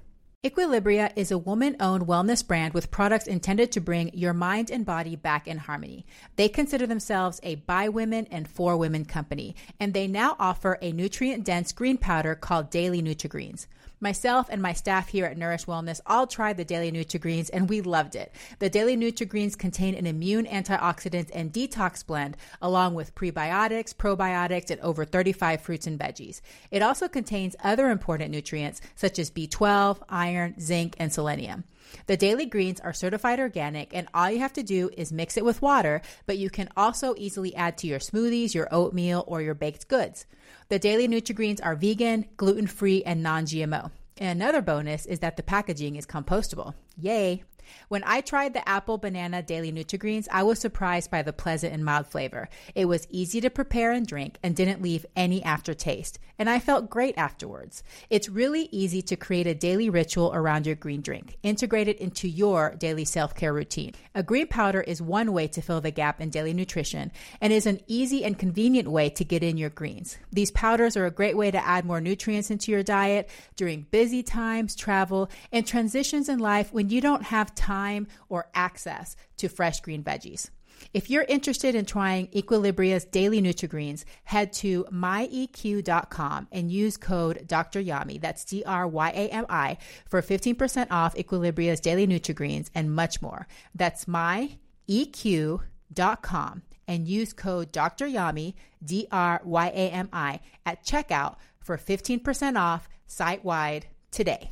Equilibria is a woman owned wellness brand with products intended to bring your mind and body back in harmony. They consider themselves a by women and for women company, and they now offer a nutrient dense green powder called Daily Nutri-Greens. Myself and my staff here at Nourish Wellness all tried the Daily Nutri-Greens and we loved it. The Daily Nutri-Greens contain an immune antioxidant and detox blend along with prebiotics, probiotics, and over 35 fruits and veggies. It also contains other important nutrients such as B12, iron, zinc, and selenium. The daily greens are certified organic, and all you have to do is mix it with water, but you can also easily add to your smoothies, your oatmeal, or your baked goods. The daily Nutri-Greens are vegan, gluten-free, and non-GMO. And another bonus is that the packaging is compostable. Yay! When I tried the apple banana daily Nutri-Greens, I was surprised by the pleasant and mild flavor. It was easy to prepare and drink and didn't leave any aftertaste, and I felt great afterwards. It's really easy to create a daily ritual around your green drink, integrate it into your daily self-care routine. A green powder is one way to fill the gap in daily nutrition and is an easy and convenient way to get in your greens. These powders are a great way to add more nutrients into your diet during busy times, travel, and transitions in life when you don't have time or access to fresh green veggies. If you're interested in trying Equilibria's daily Nutri-Greens, head to myeq.com and use code Dr. Yami, that's D-R-Y-A-M-I, for 15% off Equilibria's daily Nutri-Greens and much more. That's myeq.com and use code Dr. Yami, D-R-Y-A-M-I, at checkout for 15% off site-wide today.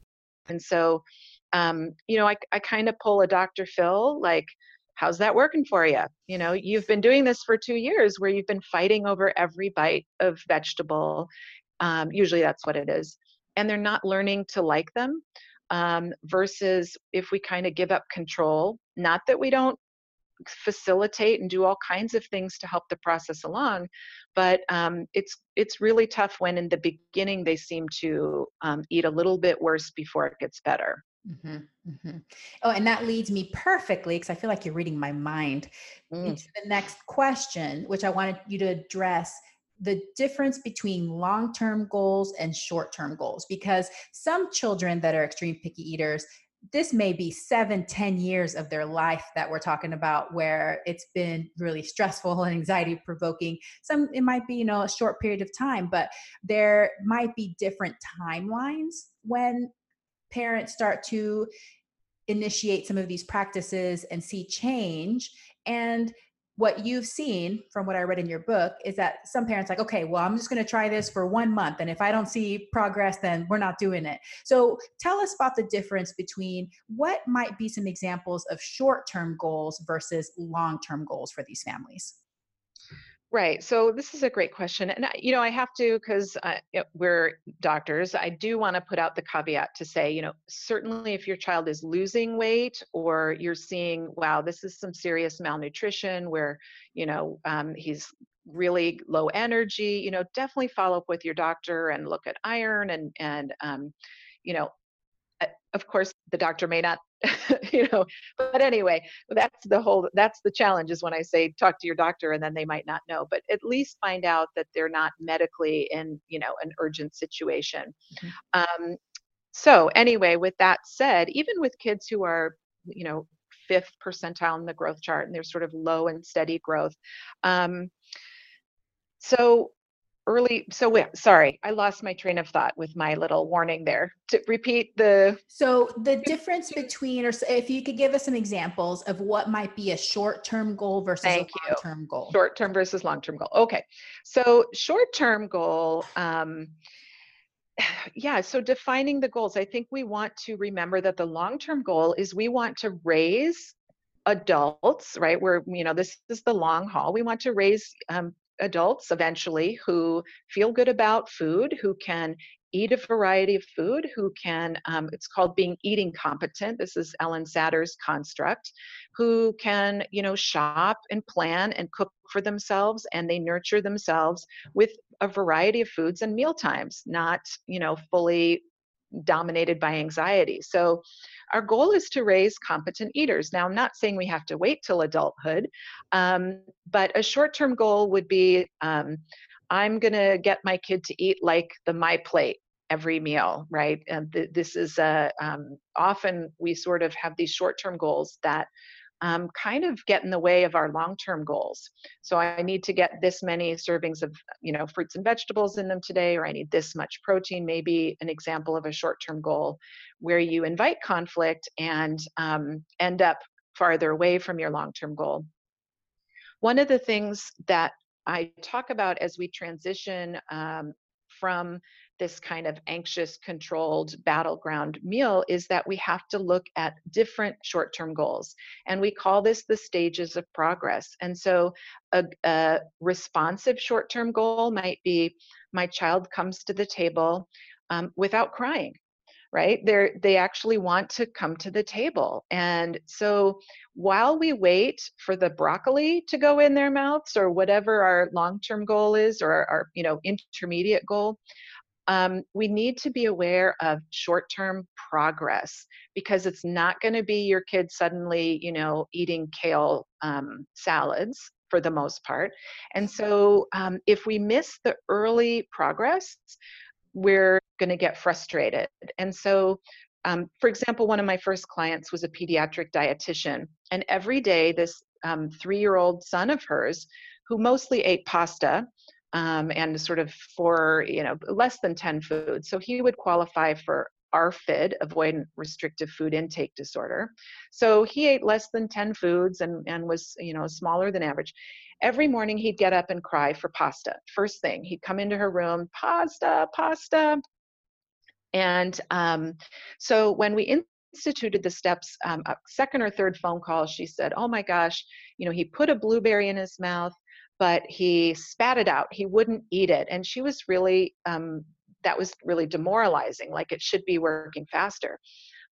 And so, um, you know, I, I kind of pull a Dr. Phil, like, how's that working for you? You know, you've been doing this for two years where you've been fighting over every bite of vegetable. Um, usually that's what it is. And they're not learning to like them. Um, versus if we kind of give up control, not that we don't facilitate and do all kinds of things to help the process along but um, it's it's really tough when in the beginning they seem to um, eat a little bit worse before it gets better Mm-hmm, mm-hmm. Oh, and that leads me perfectly because I feel like you're reading my mind mm. into the next question, which I wanted you to address the difference between long term goals and short term goals. Because some children that are extreme picky eaters, this may be seven, ten years of their life that we're talking about where it's been really stressful and anxiety provoking. Some, it might be, you know, a short period of time, but there might be different timelines when parents start to initiate some of these practices and see change. And what you've seen from what I read in your book is that some parents like, okay, well, I'm just going to try this for one month. And if I don't see progress, then we're not doing it. So tell us about the difference between what might be some examples of short term goals versus long term goals for these families. Right. So this is a great question. And, you know, I have to, because we're doctors, I do want to put out the caveat to say, you know, certainly if your child is losing weight or you're seeing, wow, this is some serious malnutrition where, you know, um, he's really low energy, you know, definitely follow up with your doctor and look at iron and, and, um, you know, of course the doctor may not [LAUGHS] you know but anyway that's the whole that's the challenge is when i say talk to your doctor and then they might not know but at least find out that they're not medically in you know an urgent situation mm-hmm. um, so anyway with that said even with kids who are you know fifth percentile in the growth chart and they're sort of low and steady growth um, so early so wait, sorry i lost my train of thought with my little warning there. To repeat the so the difference between or if you could give us some examples of what might be a short-term goal versus Thank a long-term goal. Short-term versus long-term goal. Okay. So short-term goal um, [SIGHS] yeah so defining the goals i think we want to remember that the long-term goal is we want to raise adults right? Where you know this is the long haul. We want to raise um, adults eventually who feel good about food, who can eat a variety of food, who can, um, it's called being eating competent. This is Ellyn Satter's construct, who can, you know, shop and plan and cook for themselves and they nurture themselves with a variety of foods and meal times, not, you know, fully dominated by anxiety. So, our goal is to raise competent eaters. Now, I'm not saying we have to wait till adulthood, um, but a short term goal would be um, I'm going to get my kid to eat like the My Plate every meal, right? And th- this is uh, um, often we sort of have these short term goals that um, kind of get in the way of our long-term goals. So I need to get this many servings of, you know, fruits and vegetables in them today, or I need this much protein. Maybe an example of a short-term goal where you invite conflict and um, end up farther away from your long-term goal. One of the things that I talk about as we transition um, from this kind of anxious, controlled battleground meal is that we have to look at different short term goals. And we call this the stages of progress. And so a, a responsive short term goal might be my child comes to the table um, without crying right they they actually want to come to the table and so while we wait for the broccoli to go in their mouths or whatever our long-term goal is or our you know intermediate goal um, we need to be aware of short-term progress because it's not going to be your kid suddenly, you know, eating kale um, salads for the most part. And so, um, if we miss the early progress, we're going to get frustrated. And so, um, for example, one of my first clients was a pediatric dietitian, and every day, this um, three year old son of hers, who mostly ate pasta, um, and sort of for you know less than 10 foods so he would qualify for ARFID, avoidant restrictive food intake disorder. So he ate less than 10 foods and, and was, you know, smaller than average. Every morning he'd get up and cry for pasta. First thing, he'd come into her room, pasta, pasta. And um, so when we instituted the steps, um, a second or third phone call, she said, Oh my gosh, you know, he put a blueberry in his mouth but he spat it out. He wouldn't eat it. And she was really, um, that was really demoralizing, like it should be working faster.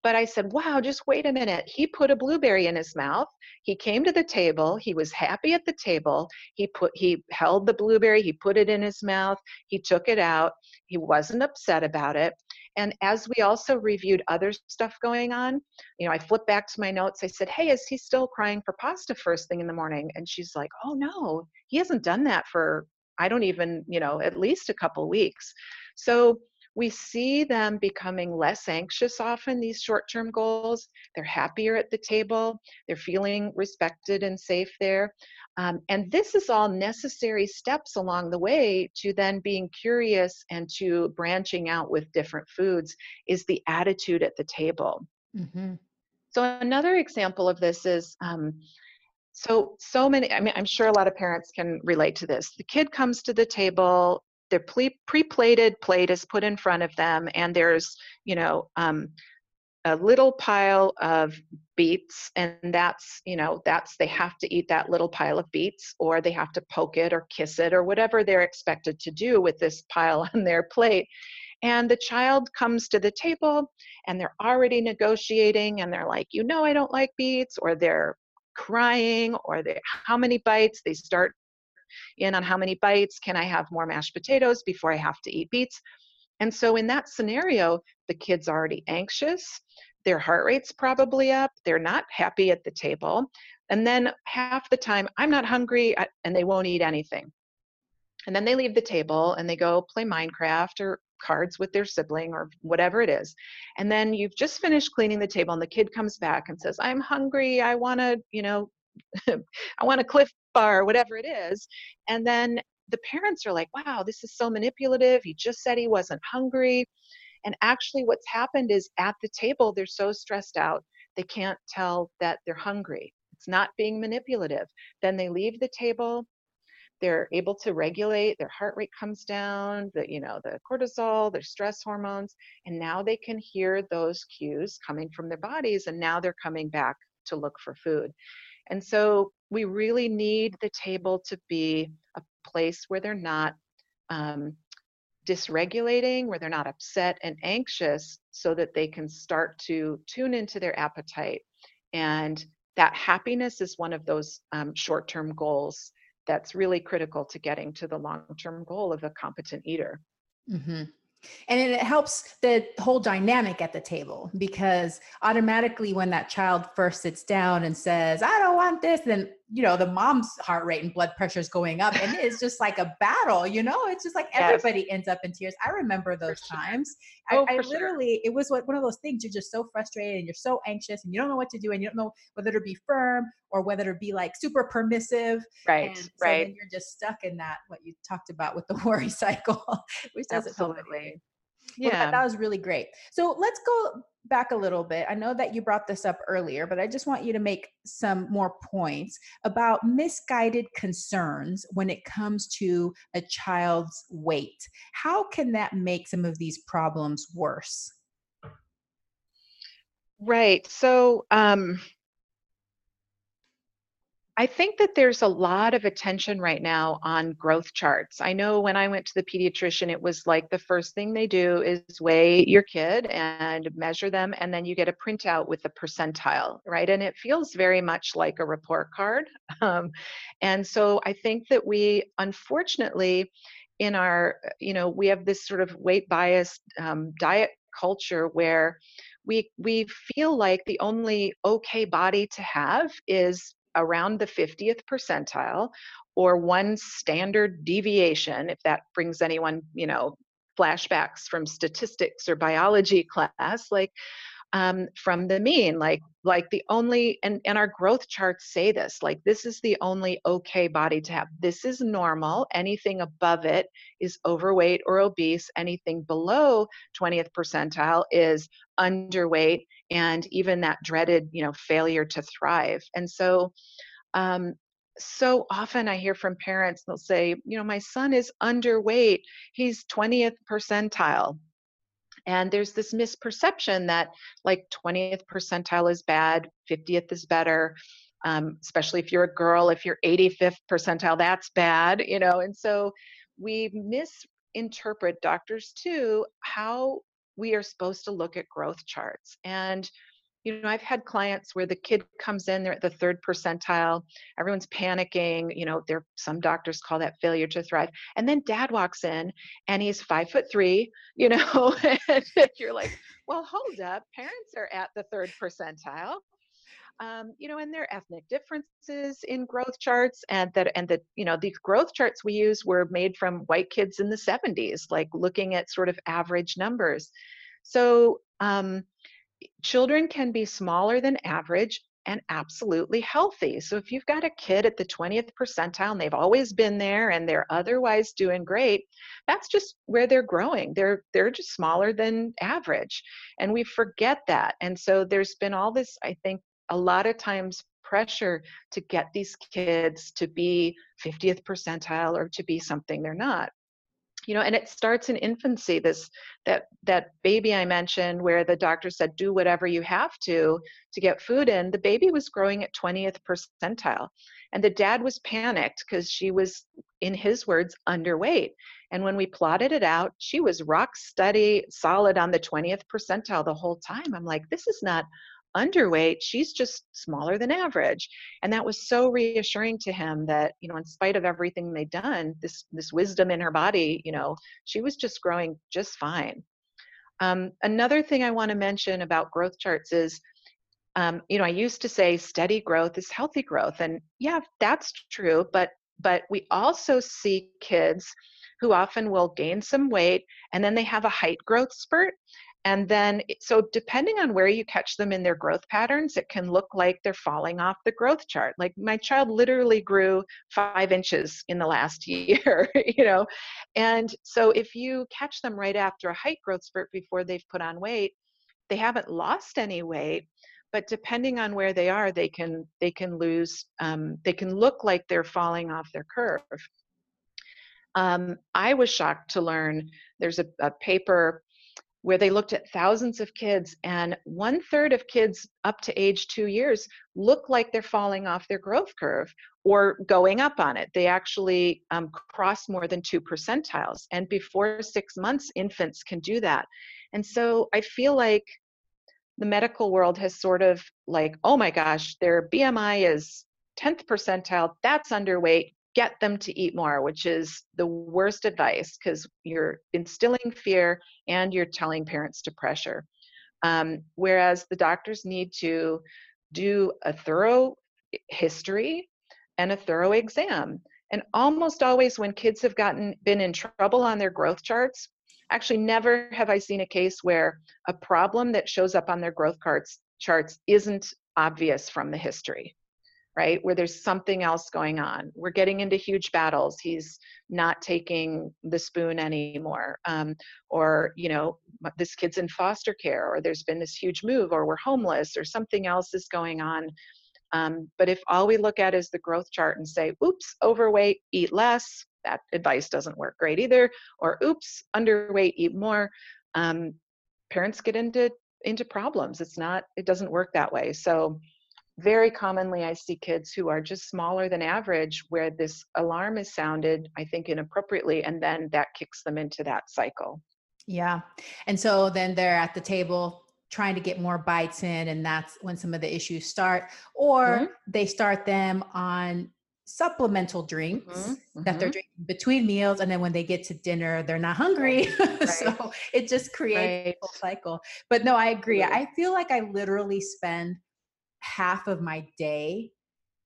But I said, wow, just wait a minute. He put a blueberry in his mouth. He came to the table. He was happy at the table. He put he held the blueberry, he put it in his mouth, he took it out. He wasn't upset about it. And as we also reviewed other stuff going on, you know, I flipped back to my notes. I said, Hey, is he still crying for pasta first thing in the morning? And she's like, Oh, no, he hasn't done that for, I don't even, you know, at least a couple weeks. So we see them becoming less anxious often, these short term goals. They're happier at the table, they're feeling respected and safe there. Um, and this is all necessary steps along the way to then being curious and to branching out with different foods is the attitude at the table. Mm-hmm. So another example of this is um, so so many. I mean, I'm sure a lot of parents can relate to this. The kid comes to the table. Their pre-plated plate is put in front of them, and there's you know um, a little pile of beets and that's you know that's they have to eat that little pile of beets or they have to poke it or kiss it or whatever they're expected to do with this pile [LAUGHS] on their plate. And the child comes to the table and they're already negotiating and they're like you know i don't like beets or they're crying or they how many bites? They start in on how many bites can i have more mashed potatoes before i have to eat beets and so in that scenario, the kid's are already anxious, their heart rate's probably up, they're not happy at the table. And then half the time, I'm not hungry, and they won't eat anything. And then they leave the table and they go play Minecraft or cards with their sibling or whatever it is. And then you've just finished cleaning the table and the kid comes back and says, I'm hungry, I want to, you know, [LAUGHS] I want a Clif bar, whatever it is. And then the parents are like, wow, this is so manipulative. He just said he wasn't hungry. And actually, what's happened is at the table, they're so stressed out, they can't tell that they're hungry. It's not being manipulative. Then they leave the table. They're able to regulate, their heart rate comes down, the, you know, the cortisol, their stress hormones, and now they can hear those cues coming from their bodies, and now they're coming back to look for food. And so we really need the table to be a place where they're not um, dysregulating, where they're not upset and anxious, so that they can start to tune into their appetite. And that happiness is one of those um, short term goals that's really critical to getting to the long term goal of a competent eater. Mm-hmm and it helps the whole dynamic at the table because automatically when that child first sits down and says i don't want this then you know the mom's heart rate and blood pressure is going up and it's just like a battle you know? It's just like [LAUGHS] everybody yes. ends up in tears. I remember those for times. Sure. oh, i, I literally sure. it was one of those things you're just so frustrated and you're so anxious and you don't know what to do and you don't know whether to be firm or whether to be like super permissive. Right so right. you're just stuck in that what you talked about with the [LAUGHS] worry cycle which doesn't absolutely. yeah well, that, that was really great. So let's go back a little bit. I know that you brought this up earlier, but I just want you to make some more points about misguided concerns when it comes to a child's weight. How can that make some of these problems worse? Right. So, um, I think that there's a lot of attention right now on growth charts. I know when I went to the pediatrician, it was like the first thing they do is weigh your kid and measure them, and then you get a printout with the percentile, right? And it feels very much like a report card. [LAUGHS] Um, and so I think that we, unfortunately, in our, you know, we have this sort of weight biased um, diet culture where we we feel like the only okay body to have is around the 50th percentile or one standard deviation, if that brings anyone, you know, flashbacks from statistics or biology class, like um, from the mean like like the only and and our growth charts say this like this is the only okay body to have this is normal anything above it is overweight or obese anything below 20th percentile is underweight and even that dreaded you know failure to thrive and so um, so often I hear from parents, they'll say, you know, my son is underweight. He's 20th percentile. And there's this misperception that like 20th percentile is bad, 50th is better. Um, especially if you're a girl, if you're 85th percentile, that's bad, you know. And so we misinterpret doctors too how we are supposed to look at growth charts. And you know, I've had clients where the kid comes in, they're at the third percentile, everyone's panicking, you know, there some doctors call that failure to thrive. And then dad walks in and he's five foot three, you know, [LAUGHS] and you're like, well, hold up, parents are at the third percentile. Um, you know, and there are ethnic differences in growth charts, and that and that you know these growth charts we use were made from white kids in the 70s, like looking at sort of average numbers. So um, children can be smaller than average and absolutely healthy. So if you've got a kid at the 20th percentile and they've always been there and they're otherwise doing great, that's just where they're growing. They're they're just smaller than average. And we forget that. And so there's been all this I think a lot of times pressure to get these kids to be 50th percentile or to be something they're not you know and it starts in infancy this that that baby i mentioned where the doctor said do whatever you have to to get food in the baby was growing at 20th percentile and the dad was panicked because she was in his words underweight and when we plotted it out she was rock steady solid on the 20th percentile the whole time. I'm like this is not underweight she's just smaller than average. And that was so reassuring to him that you know in spite of everything they'd done this this wisdom in her body you know she was just growing just fine. Um, another thing i want to mention about growth charts is um, you know i used to say steady growth is healthy growth and yeah that's true but but we also see kids who often will gain some weight and then they have a height growth spurt and then, so depending on where you catch them in their growth patterns, it can look like they're falling off the growth chart. Like my child literally grew five inches in the last [LAUGHS] year, you know? And so if you catch them right after a height growth spurt before they've put on weight, they haven't lost any weight, but depending on where they are, they can they can lose. Um, they can look like they're falling off their curve. Um, I was shocked to learn there's a, a paper where they looked at thousands of kids and one third of kids up to age two years look like they're falling off their growth curve or going up on it. They actually um, cross more than two percentiles. And before six months, infants can do that. And so I feel like the medical world has sort of like, oh my gosh, their BMI is 10th percentile, that's underweight, get them to eat more, which is the worst advice because you're instilling fear and you're telling parents to pressure. Um, whereas the doctors need to do a thorough history and a thorough exam. And almost always, when kids have gotten been in trouble on their growth charts, actually never have I seen a case where a problem that shows up on their growth charts charts isn't obvious from the history right? Where there's something else going on. We're getting into huge battles. He's not taking the spoon anymore. Um, or, you know, this kid's in foster care, or there's been this huge move, or we're homeless, or something else is going on. Um, but if all we look at is the growth chart and say, oops, overweight, eat less, that advice doesn't work great either. Or oops, underweight, eat more. Um, parents get into into problems. It's not, it doesn't work that way. So very commonly I see kids who are just smaller than average where this alarm is sounded, I think inappropriately, and then that kicks them into that cycle. Yeah. And so then they're at the table trying to get more bites in, and that's when some of the issues start, or mm-hmm. they start them on supplemental drinks mm-hmm. that they're mm-hmm. drinking between meals and then when they get to dinner they're not hungry right. [LAUGHS] so it just creates right. a cycle but no i agree i feel like i literally spend half of my day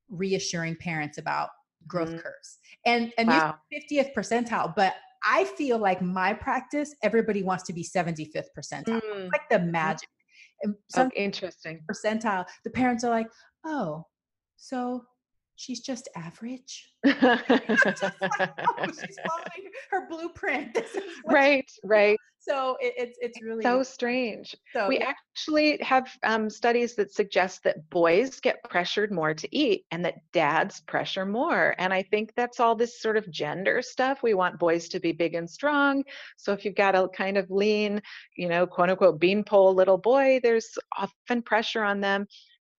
reassuring parents about growth mm-hmm. curves and and wow. 50th percentile but i feel like my practice everybody wants to be 75th percentile mm. like the magic and some oh, interesting percentile the parents are like oh so she's just average. just [LAUGHS] like, [LAUGHS] oh, she's following her blueprint. [LAUGHS] right, right. So it, it's it's really so strange. So we yeah. actually have um, studies that suggest that boys get pressured more to eat, and that dads pressure more. And I think that's all this sort of gender stuff. We want boys to be big and strong. So if you've got a kind of lean, you know, quote unquote beanpole little boy, there's often pressure on them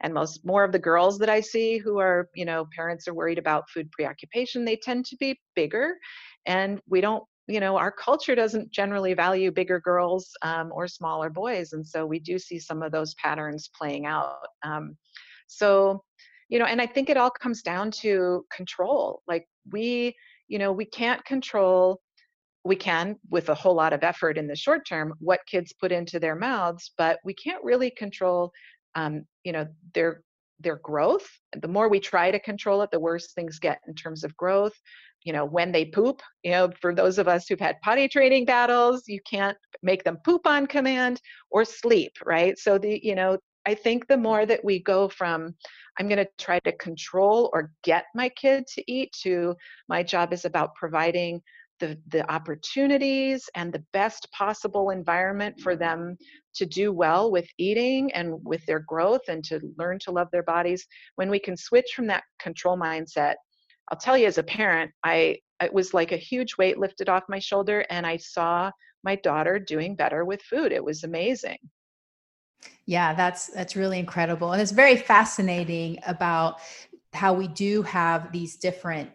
and most more of the girls that i see who are you know parents are worried about food preoccupation they tend to be bigger and we don't you know our culture doesn't generally value bigger girls um, or smaller boys and so we do see some of those patterns playing out um, so you know and i think it all comes down to control like we you know we can't control we can with a whole lot of effort in the short term what kids put into their mouths but we can't really control um, you know their their growth the more we try to control it the worse things get in terms of growth. You know when they poop you know for those of us who've had potty training battles you can't make them poop on command or sleep right? So the you know i think the more that we go from i'm going to try to control or get my kid to eat to my job is about providing the, the opportunities and the best possible environment for them to do well with eating and with their growth and to learn to love their bodies when we can switch from that control mindset I'll tell you as a parent, I it was like a huge weight lifted off my shoulder and I saw my daughter doing better with food. It was amazing. Yeah, that's that's really incredible. And it's very fascinating about how we do have these different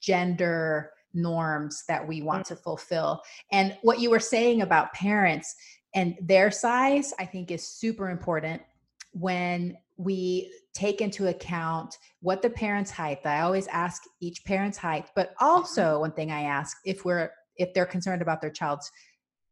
gender norms that we want mm-hmm. to fulfill. And what you were saying about parents and their size, I think is super important when we take into account what the parents height i always ask each parent's height but mm-hmm. also one thing i ask if we're if they're concerned about their child's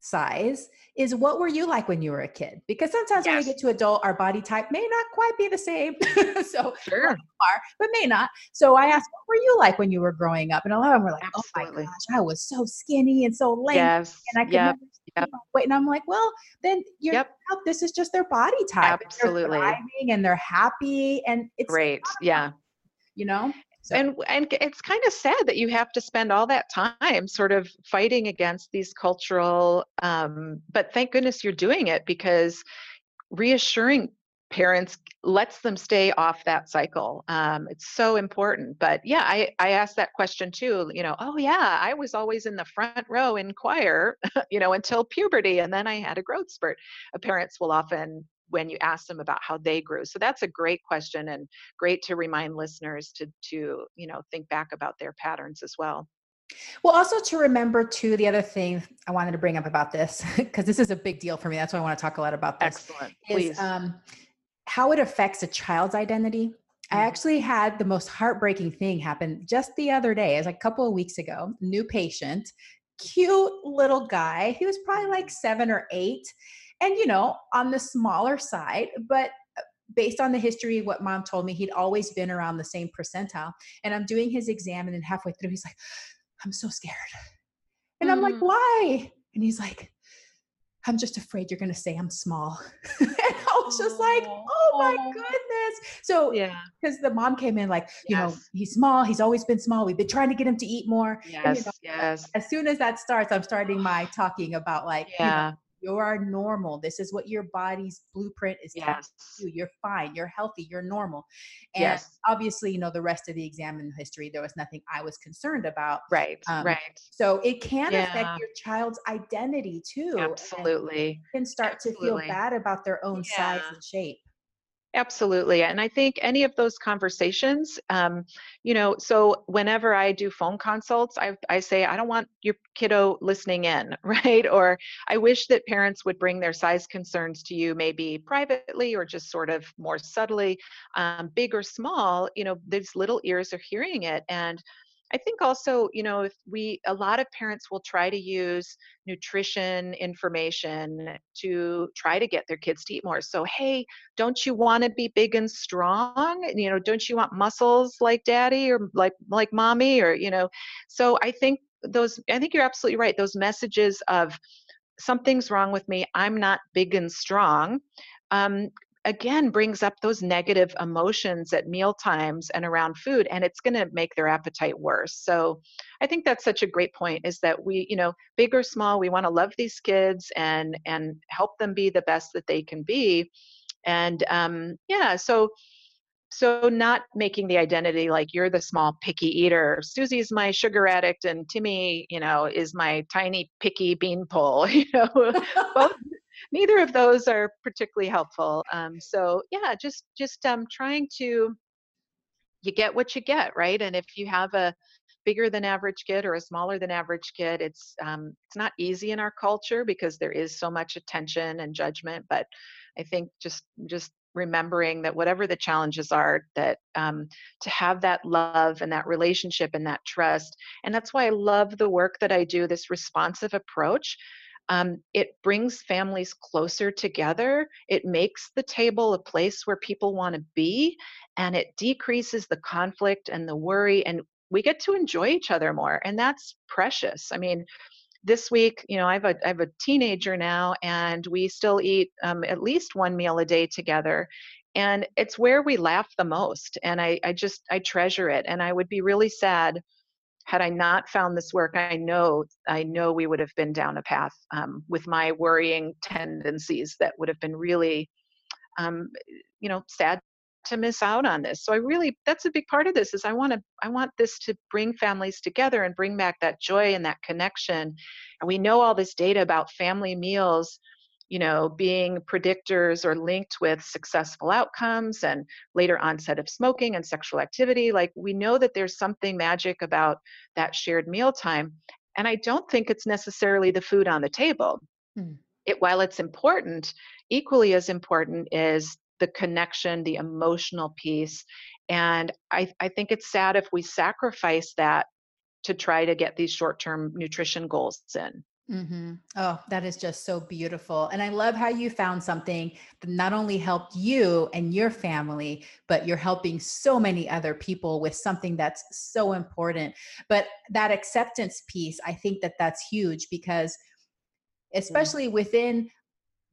size is what were you like when you were a kid because sometimes yes. when we get to adult our body type may not quite be the same [LAUGHS] so sure are, but may not so i asked what were you like when you were growing up and a lot of them were like Absolutely. oh my gosh i was so skinny and so lame yes. and i could yep. never yep. wait and i'm like well then you're yep. this is just their body type Absolutely. they're and they're happy and it's great yeah you know so. And and it's kind of sad that you have to spend all that time sort of fighting against these cultural. Um, but thank goodness you're doing it because reassuring parents lets them stay off that cycle. Um, it's so important. But yeah, I I asked that question too. You know, oh yeah, I was always in the front row in choir, [LAUGHS] you know, until puberty, and then I had a growth spurt. Uh, parents will often when you ask them about how they grew so that's a great question and great to remind listeners to to you know think back about their patterns as well well also to remember too the other thing i wanted to bring up about this [LAUGHS] because this is a big deal for me that's why i want to talk a lot about this excellent please um, how it affects a child's identity I mm-hmm. actually had the most heartbreaking thing happen just the other day, as a couple of weeks ago. New patient, cute little guy. He was probably like seven or eight and you know on the smaller side but uh, based on the history what mom told me he'd always been around the same percentile and i'm doing his exam and then halfway through he's like i'm so scared. And mm. i'm like mm. why? And he's like i'm just afraid you're going to say i'm small. [LAUGHS] And i was just like oh my goodness. So yeah. because the mom came in like you yes. know he's small he's always been small we've been trying to get him to eat more. Yes and, you know, yes. as soon as that starts i'm starting my talking about like yeah you know, you are normal. This is what your body's blueprint is yes. you. You're fine. You're healthy. You're normal. And yes. obviously, you know, the rest of the exam and history, there was nothing I was concerned about. Right. Um, right. So it can yeah. affect your child's identity too. Absolutely. can start Absolutely. to feel bad about their own yeah. size and shape. Absolutely. And I think any of those conversations, um, you know, so whenever I do phone consults, I, I say, I don't want your kiddo listening in, [LAUGHS] right? Or I wish that parents would bring their size concerns to you, maybe privately or just sort of more subtly, um, big or small, you know, these little ears are hearing it. And I think also, you know, if we, a lot of parents will try to use nutrition information to try to get their kids to eat more. So, hey, don't you want to be big and strong? You know, don't you want muscles like daddy or like like mommy or, you know, so I think those, I think you're absolutely right. Those messages of something's wrong with me, I'm not big and strong. Um, again brings up those negative emotions at meal times and around food and it's going to make their appetite worse. So i think that's such a great point is that we you know big or small we want to love these kids and and help them be the best that they can be. And um yeah so so not making the identity like you're the small picky eater susie's my sugar addict and timmy you know is my tiny picky beanpole [LAUGHS] you know both neither of those are particularly helpful. Um, so yeah, just just um, trying to you get what you get, right? And if you have a bigger than average kid or a smaller than average kid it's um, it's not easy in our culture because there is so much attention and judgment but i think just just remembering that whatever the challenges are that um, to have that love and that relationship and that trust and that's why i love the work that i do this responsive approach um, it brings families closer together it makes the table a place where people want to be and it decreases the conflict and the worry and we get to enjoy each other more and that's precious. I mean this week, you know, I have a I have a teenager now, and we still eat um, at least one meal a day together, and it's where we laugh the most. And I I just I treasure it, and I would be really sad had I not found this work. I know I know we would have been down a path um, with my worrying tendencies that would have been really, um, you know, sad to miss out on this. So i really that's a big part of this is i want to i want this to bring families together and bring back that joy and that connection. And we know all this data about family meals you know being predictors or linked with successful outcomes and later onset of smoking and sexual activity. Like we know that there's something magic about that shared meal time and i don't think it's necessarily the food on the table. Hmm. it while it's important equally as important is the connection, the emotional piece. And I, I think it's sad if we sacrifice that to try to get these short term nutrition goals in. Mm-hmm. Oh, that is just so beautiful. And I love how you found something that not only helped you and your family, but you're helping so many other people with something that's so important. But that acceptance piece, I think that that's huge because, especially within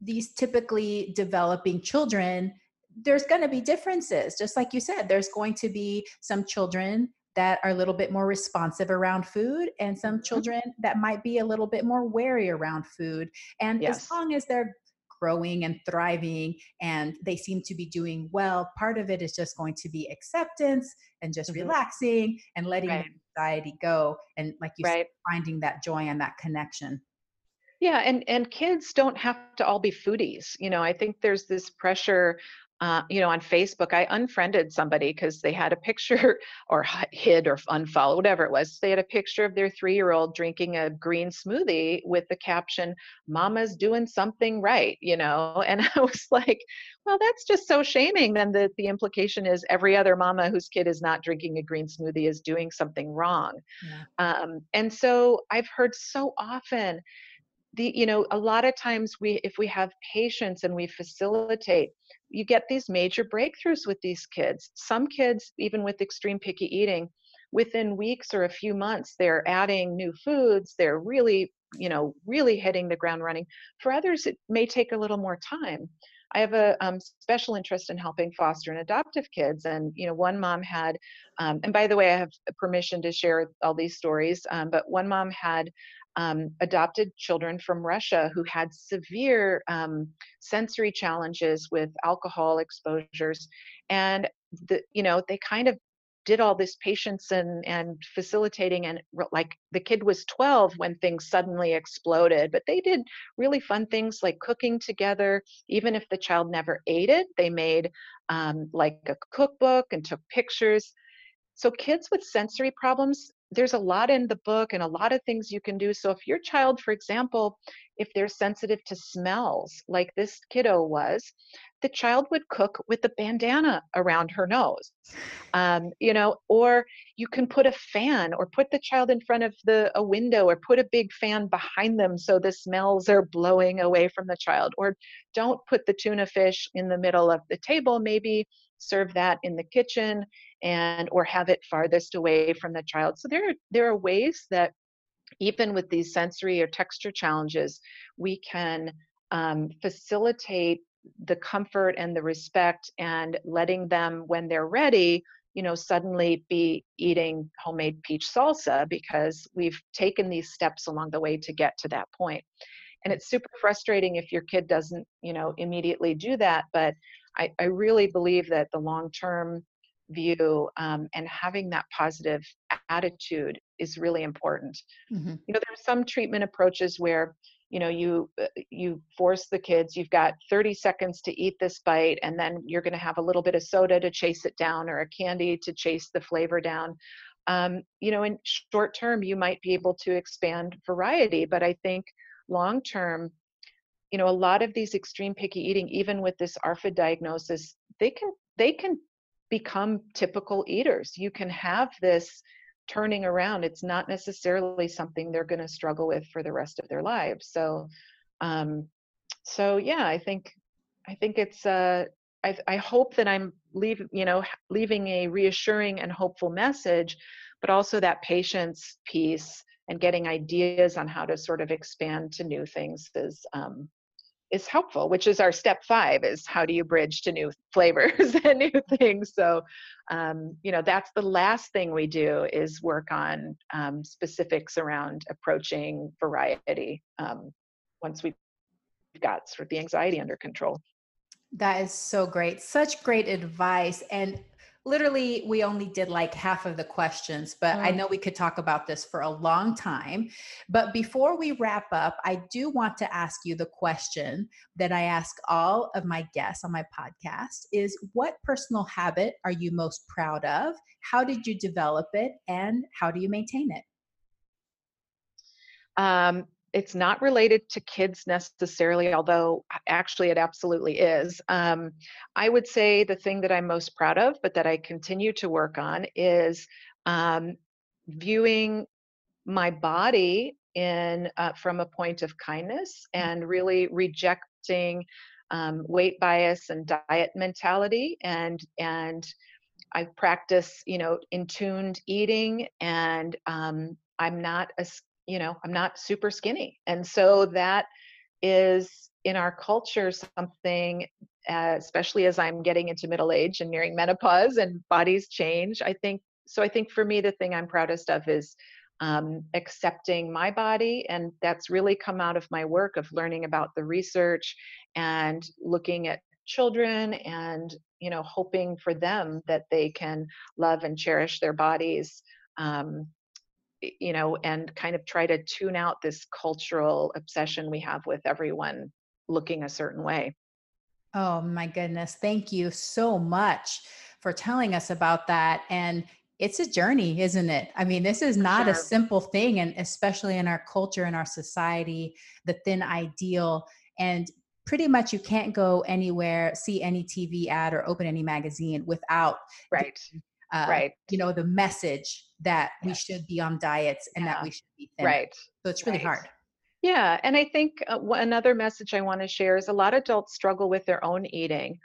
these typically developing children, there's going to be differences. Just like you said, there's going to be some children that are a little bit more responsive around food and some mm-hmm. children that might be a little bit more wary around food. And yes. as long as they're growing and thriving and they seem to be doing well, part of it is just going to be acceptance and just mm-hmm. relaxing and letting right. anxiety go. And like you right. said, finding that joy and that connection. Yeah, and and kids don't have to all be foodies. You know, I think there's this pressure uh, you know, on Facebook, I unfriended somebody because they had a picture [LAUGHS] or hid or unfollowed, whatever it was. They had a picture of their three year old drinking a green smoothie with the caption, Mama's doing something right, you know? And [LAUGHS] I was like, well, that's just so shaming. Then the, the implication is every other mama whose kid is not drinking a green smoothie is doing something wrong. Yeah. Um, and so I've heard so often, the you know a lot of times we if we have patience and we facilitate you get these major breakthroughs with these kids some kids even with extreme picky eating within weeks or a few months they're adding new foods they're really you know really hitting the ground running for others it may take a little more time I have a um, special interest in helping foster and adoptive kids. And, you know, one mom had, um, and by the way, I have permission to share all these stories, um, but one mom had um, adopted children from Russia who had severe um, sensory challenges with alcohol exposures, and the you know they kind of did all this patience and and facilitating and like the kid was 12 when things suddenly exploded but they did really fun things like cooking together. Even if the child never ate it they made um, like a cookbook and took pictures so kids with sensory problems there's a lot in the book and a lot of things you can do. So if your child, for example, if they're sensitive to smells, like this kiddo was, the child would cook with a bandana around her nose, um, you know, or you can put a fan or put the child in front of the a window or put a big fan behind them so the smells are blowing away from the child. Or don't put the tuna fish in the middle of the table. Maybe serve that in the kitchen and or have it farthest away from the child so there are there are ways that even with these sensory or texture challenges we can um, facilitate the comfort and the respect and letting them when they're ready you know suddenly be eating homemade peach salsa because we've taken these steps along the way to get to that point. point and it's super frustrating if your kid doesn't you know immediately do that but i, I really believe that the long term view um, and having that positive attitude is really important mm-hmm. you know there are some treatment approaches where you know you uh, you force the kids you've got 30 seconds to eat this bite and then you're going to have a little bit of soda to chase it down or a candy to chase the flavor down um, you know, in short term, you might be able to expand variety, but I think long term, you know, a lot of these extreme picky eating, even with this ARFID diagnosis, they can they can become typical eaters. You can have this turning around. It's not necessarily something they're going to struggle with for the rest of their lives. So, um, so yeah, I think I think it's uh, I, I hope that I'm leave you know leaving a reassuring and hopeful message, but also that patience piece and getting ideas on how to sort of expand to new things is um, is helpful which is our step five is how do you bridge to new flavors [LAUGHS] and new things. So um, you know that's the last thing we do is work on um, specifics around approaching variety um, once we've got sort of the anxiety under control. That is so great. Such great advice. And literally we only did like half of the questions but mm. i know we could talk about this for a long time. But before we wrap up i do want to ask you the question that i ask all of my guests on my podcast is what personal habit are you most proud of? How did you develop it and how do you maintain it? Um, it's not related to kids necessarily, although actually it absolutely is. Um, I would say the thing that I'm most proud of, but that I continue to work on, is um, viewing my body in uh, from a point of kindness mm. and really rejecting um, weight bias and diet mentality and and I practice, you know, in tuned eating, and um, I'm not a you know i'm not super skinny. And so that is in our culture something uh, especially as i'm getting into middle age and nearing menopause and bodies change i think so i think for me the thing i'm proudest of is um, accepting my body and that's really come out of my work of learning about the research and looking at children and you know hoping for them that they can love and cherish their bodies um, you know, and kind of try to tune out this cultural obsession we have with everyone looking a certain way. Oh my goodness. Thank you so much for telling us about that. And it's a journey, isn't it? I mean, this is not sure. a simple thing. And especially in our culture, in our society, the thin ideal. And pretty much you can't go anywhere, see any TV ad or open any magazine without right uh, right you know the message that we should be on diets and yeah. that we should be thin. right so it's really right. hard yeah and i think uh, another message i want to share is a lot of adults struggle with their own eating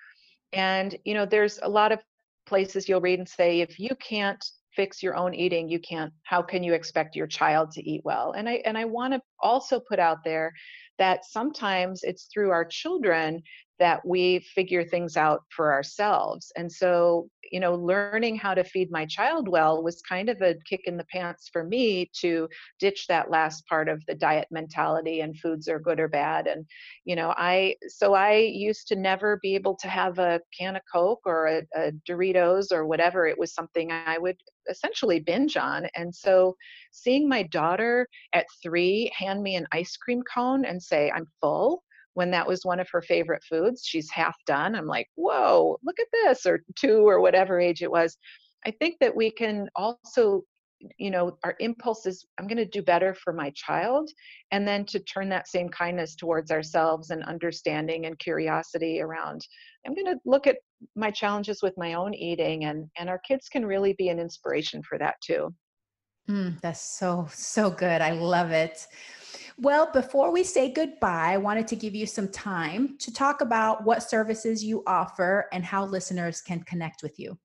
and you know there's a lot of places you'll read and say if you can't fix your own eating you can't how can you expect your child to eat well and i and i want to also put out there that sometimes it's through our children that we figure things out for ourselves. And so, you know, learning how to feed my child well was kind of a kick in the pants for me to ditch that last part of the diet mentality and foods are good or bad. And, you know, I, so I used to never be able to have a can of Coke or a, a Doritos or whatever. It was something I would essentially binge on. And so seeing my daughter at three hand me an ice cream cone and say, I'm full when that was one of her favorite foods. She's half done. I'm like, whoa, look at this, or two, or whatever age it was. I think that we can also, you know, our impulse is, I'm going to do better for my child. And then to turn that same kindness towards ourselves and understanding and curiosity around, I'm going to look at my challenges with my own eating. And, and our kids can really be an inspiration for that too. Mm, that's so, so good. I love it. Well, before we say goodbye, I wanted to give you some time to talk about what services you offer and how listeners can connect with you.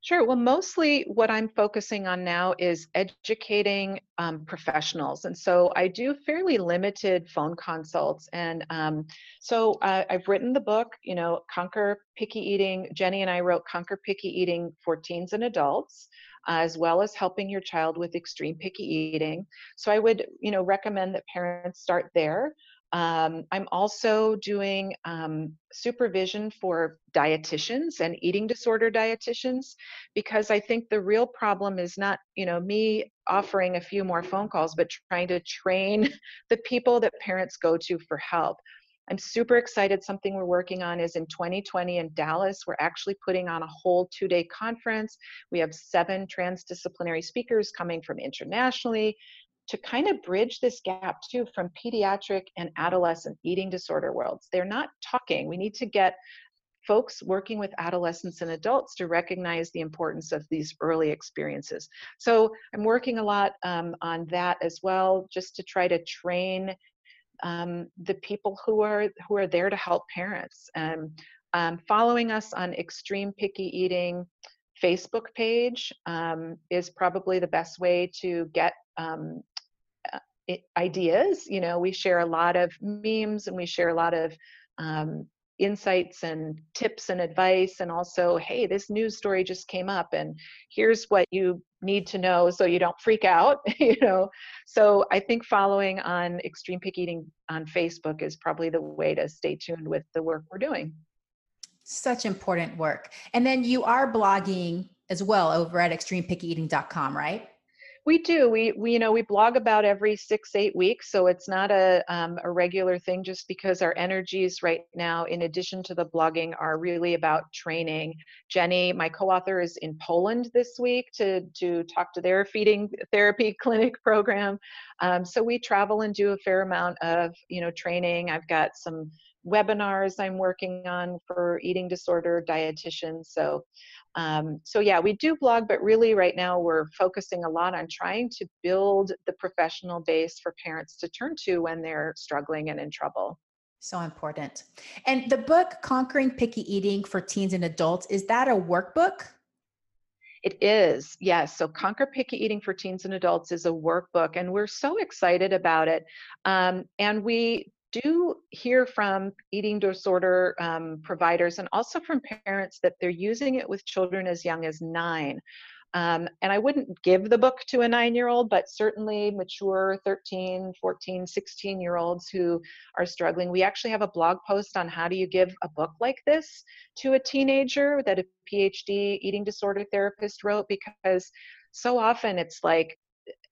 Sure. Well, mostly what I'm focusing on now is educating um, professionals. And so I do fairly limited phone consults. And um, so uh, I've written the book, you know, Conquer Picky Eating. Jenny and I wrote Conquer Picky Eating for Teens and Adults as well as helping your child with extreme picky eating. So I would, you know, recommend that parents start there. Um, I'm also doing um, supervision for dietitians and eating disorder dietitians because I think the real problem is not, you know, me offering a few more phone calls, but trying to train [LAUGHS] the people that parents go to for help. I'm super excited. Something we're working on is in 2020 in Dallas, we're actually putting on a whole two day conference. We have seven transdisciplinary speakers coming from internationally to kind of bridge this gap too from pediatric and adolescent eating disorder worlds. They're not talking. We need to get folks working with adolescents and adults to recognize the importance of these early experiences. So I'm working a lot um, on that as well, just to try to train um, the people who are who are there to help parents. And um, following us on Extreme Picky Eating Facebook page um, is probably the best way to get um, ideas. You know, we share a lot of memes and we share a lot of um, insights and tips and advice and also hey this news story just came up and here's what you need to know so you don't freak out [LAUGHS] you know? So i think following on extreme pick eating on facebook is probably the way to stay tuned with the work we're doing. Such important work. And then you are blogging as well over at extremepickyeating.com right we do. We, we, you know, we blog about every six, eight weeks. So it's not a, um, a regular thing just because our energies right now, in addition to the blogging, are really about training. Jenny, my co-author, is in Poland this week to, to talk to their feeding therapy [LAUGHS] clinic program. Um, so we travel and do a fair amount of, you know, training. I've got some webinars I'm working on for eating disorder dietitians. So um, so yeah, we do blog, but really right now we're focusing a lot on trying to build the professional base for parents to turn to when they're struggling and in trouble. So important. And the book Conquering Picky Eating for Teens and Adults, is that a workbook? It is, yes. So Conquer Picky Eating for Teens and Adults is a workbook, and we're so excited about it. Um, and we do hear from eating disorder um, providers and also from parents that they're using it with children as young as nine. Um, and I wouldn't give the book to a nine year old, but certainly mature 13, 14, 16 year olds who are struggling. We actually have a blog post on how do you give a book like this to a teenager that a PhD eating disorder therapist wrote because so often it's like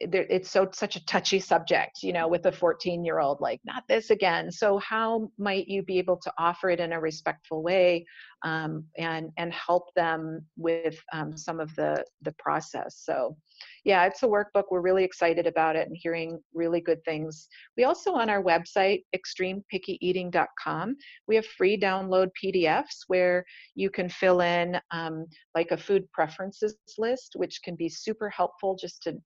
it's so such a touchy subject you know with a 14 year old like not this again. So how might you be able to offer it in a respectful way um, and and help them with um, some of the the process? So yeah it's a workbook. We're really excited about it and hearing really good things. We also on our website extremepickyeating.com we have free download pdfs where you can fill in um, like a food preferences list which can be super helpful just to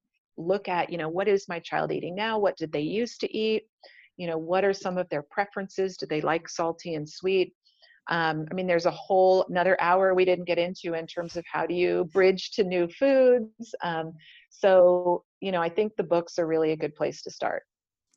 look at you know what is my child eating now? What did they used to eat? You know what are some of their preferences? Do they like salty and sweet? Um, i mean there's a whole another hour we didn't get into in terms of how do you bridge to new foods um, so you know i think the books are really a good place to start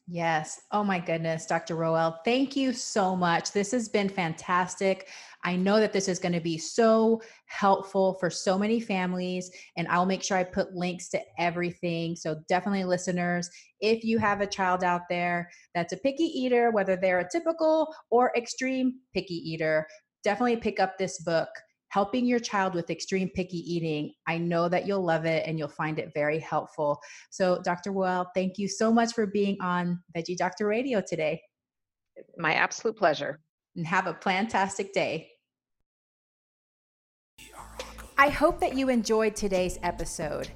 Yes. Oh my goodness, Dr. Rowell, thank you so much. This has been fantastic. I know that this is going to be so helpful for so many families, and I'll make sure I put links to everything. So, definitely, listeners, if you have a child out there that's a picky eater, whether they're a typical or extreme picky eater, definitely pick up this book helping your child with extreme picky eating. I know that you'll love it and you'll find it very helpful. So, Dr. Rowell, thank you so much for being on Veggie Doctor Radio today. My absolute pleasure. And have a fantastic day. I hope that you enjoyed today's episode.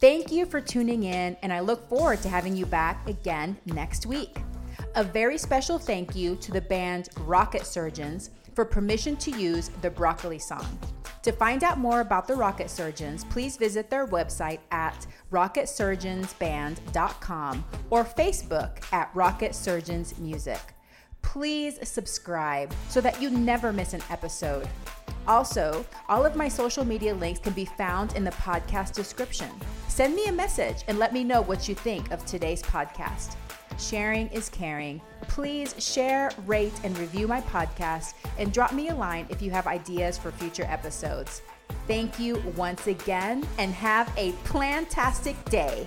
Thank you for tuning in, and I look forward to having you back again next week. A very special thank you to the band Rocket Surgeons for permission to use the Broccoli song. To find out more about the Rocket Surgeons, please visit their website at rocketsurgeonsband.com or Facebook at Rocket Surgeons Music. Please subscribe so that you never miss an episode. Also, all of my social media links can be found in the podcast description. Send me a message and let me know what you think of today's podcast. Sharing is caring. Please share, rate, and review my podcast and drop me a line if you have ideas for future episodes. Thank you once again and have a plantastic day.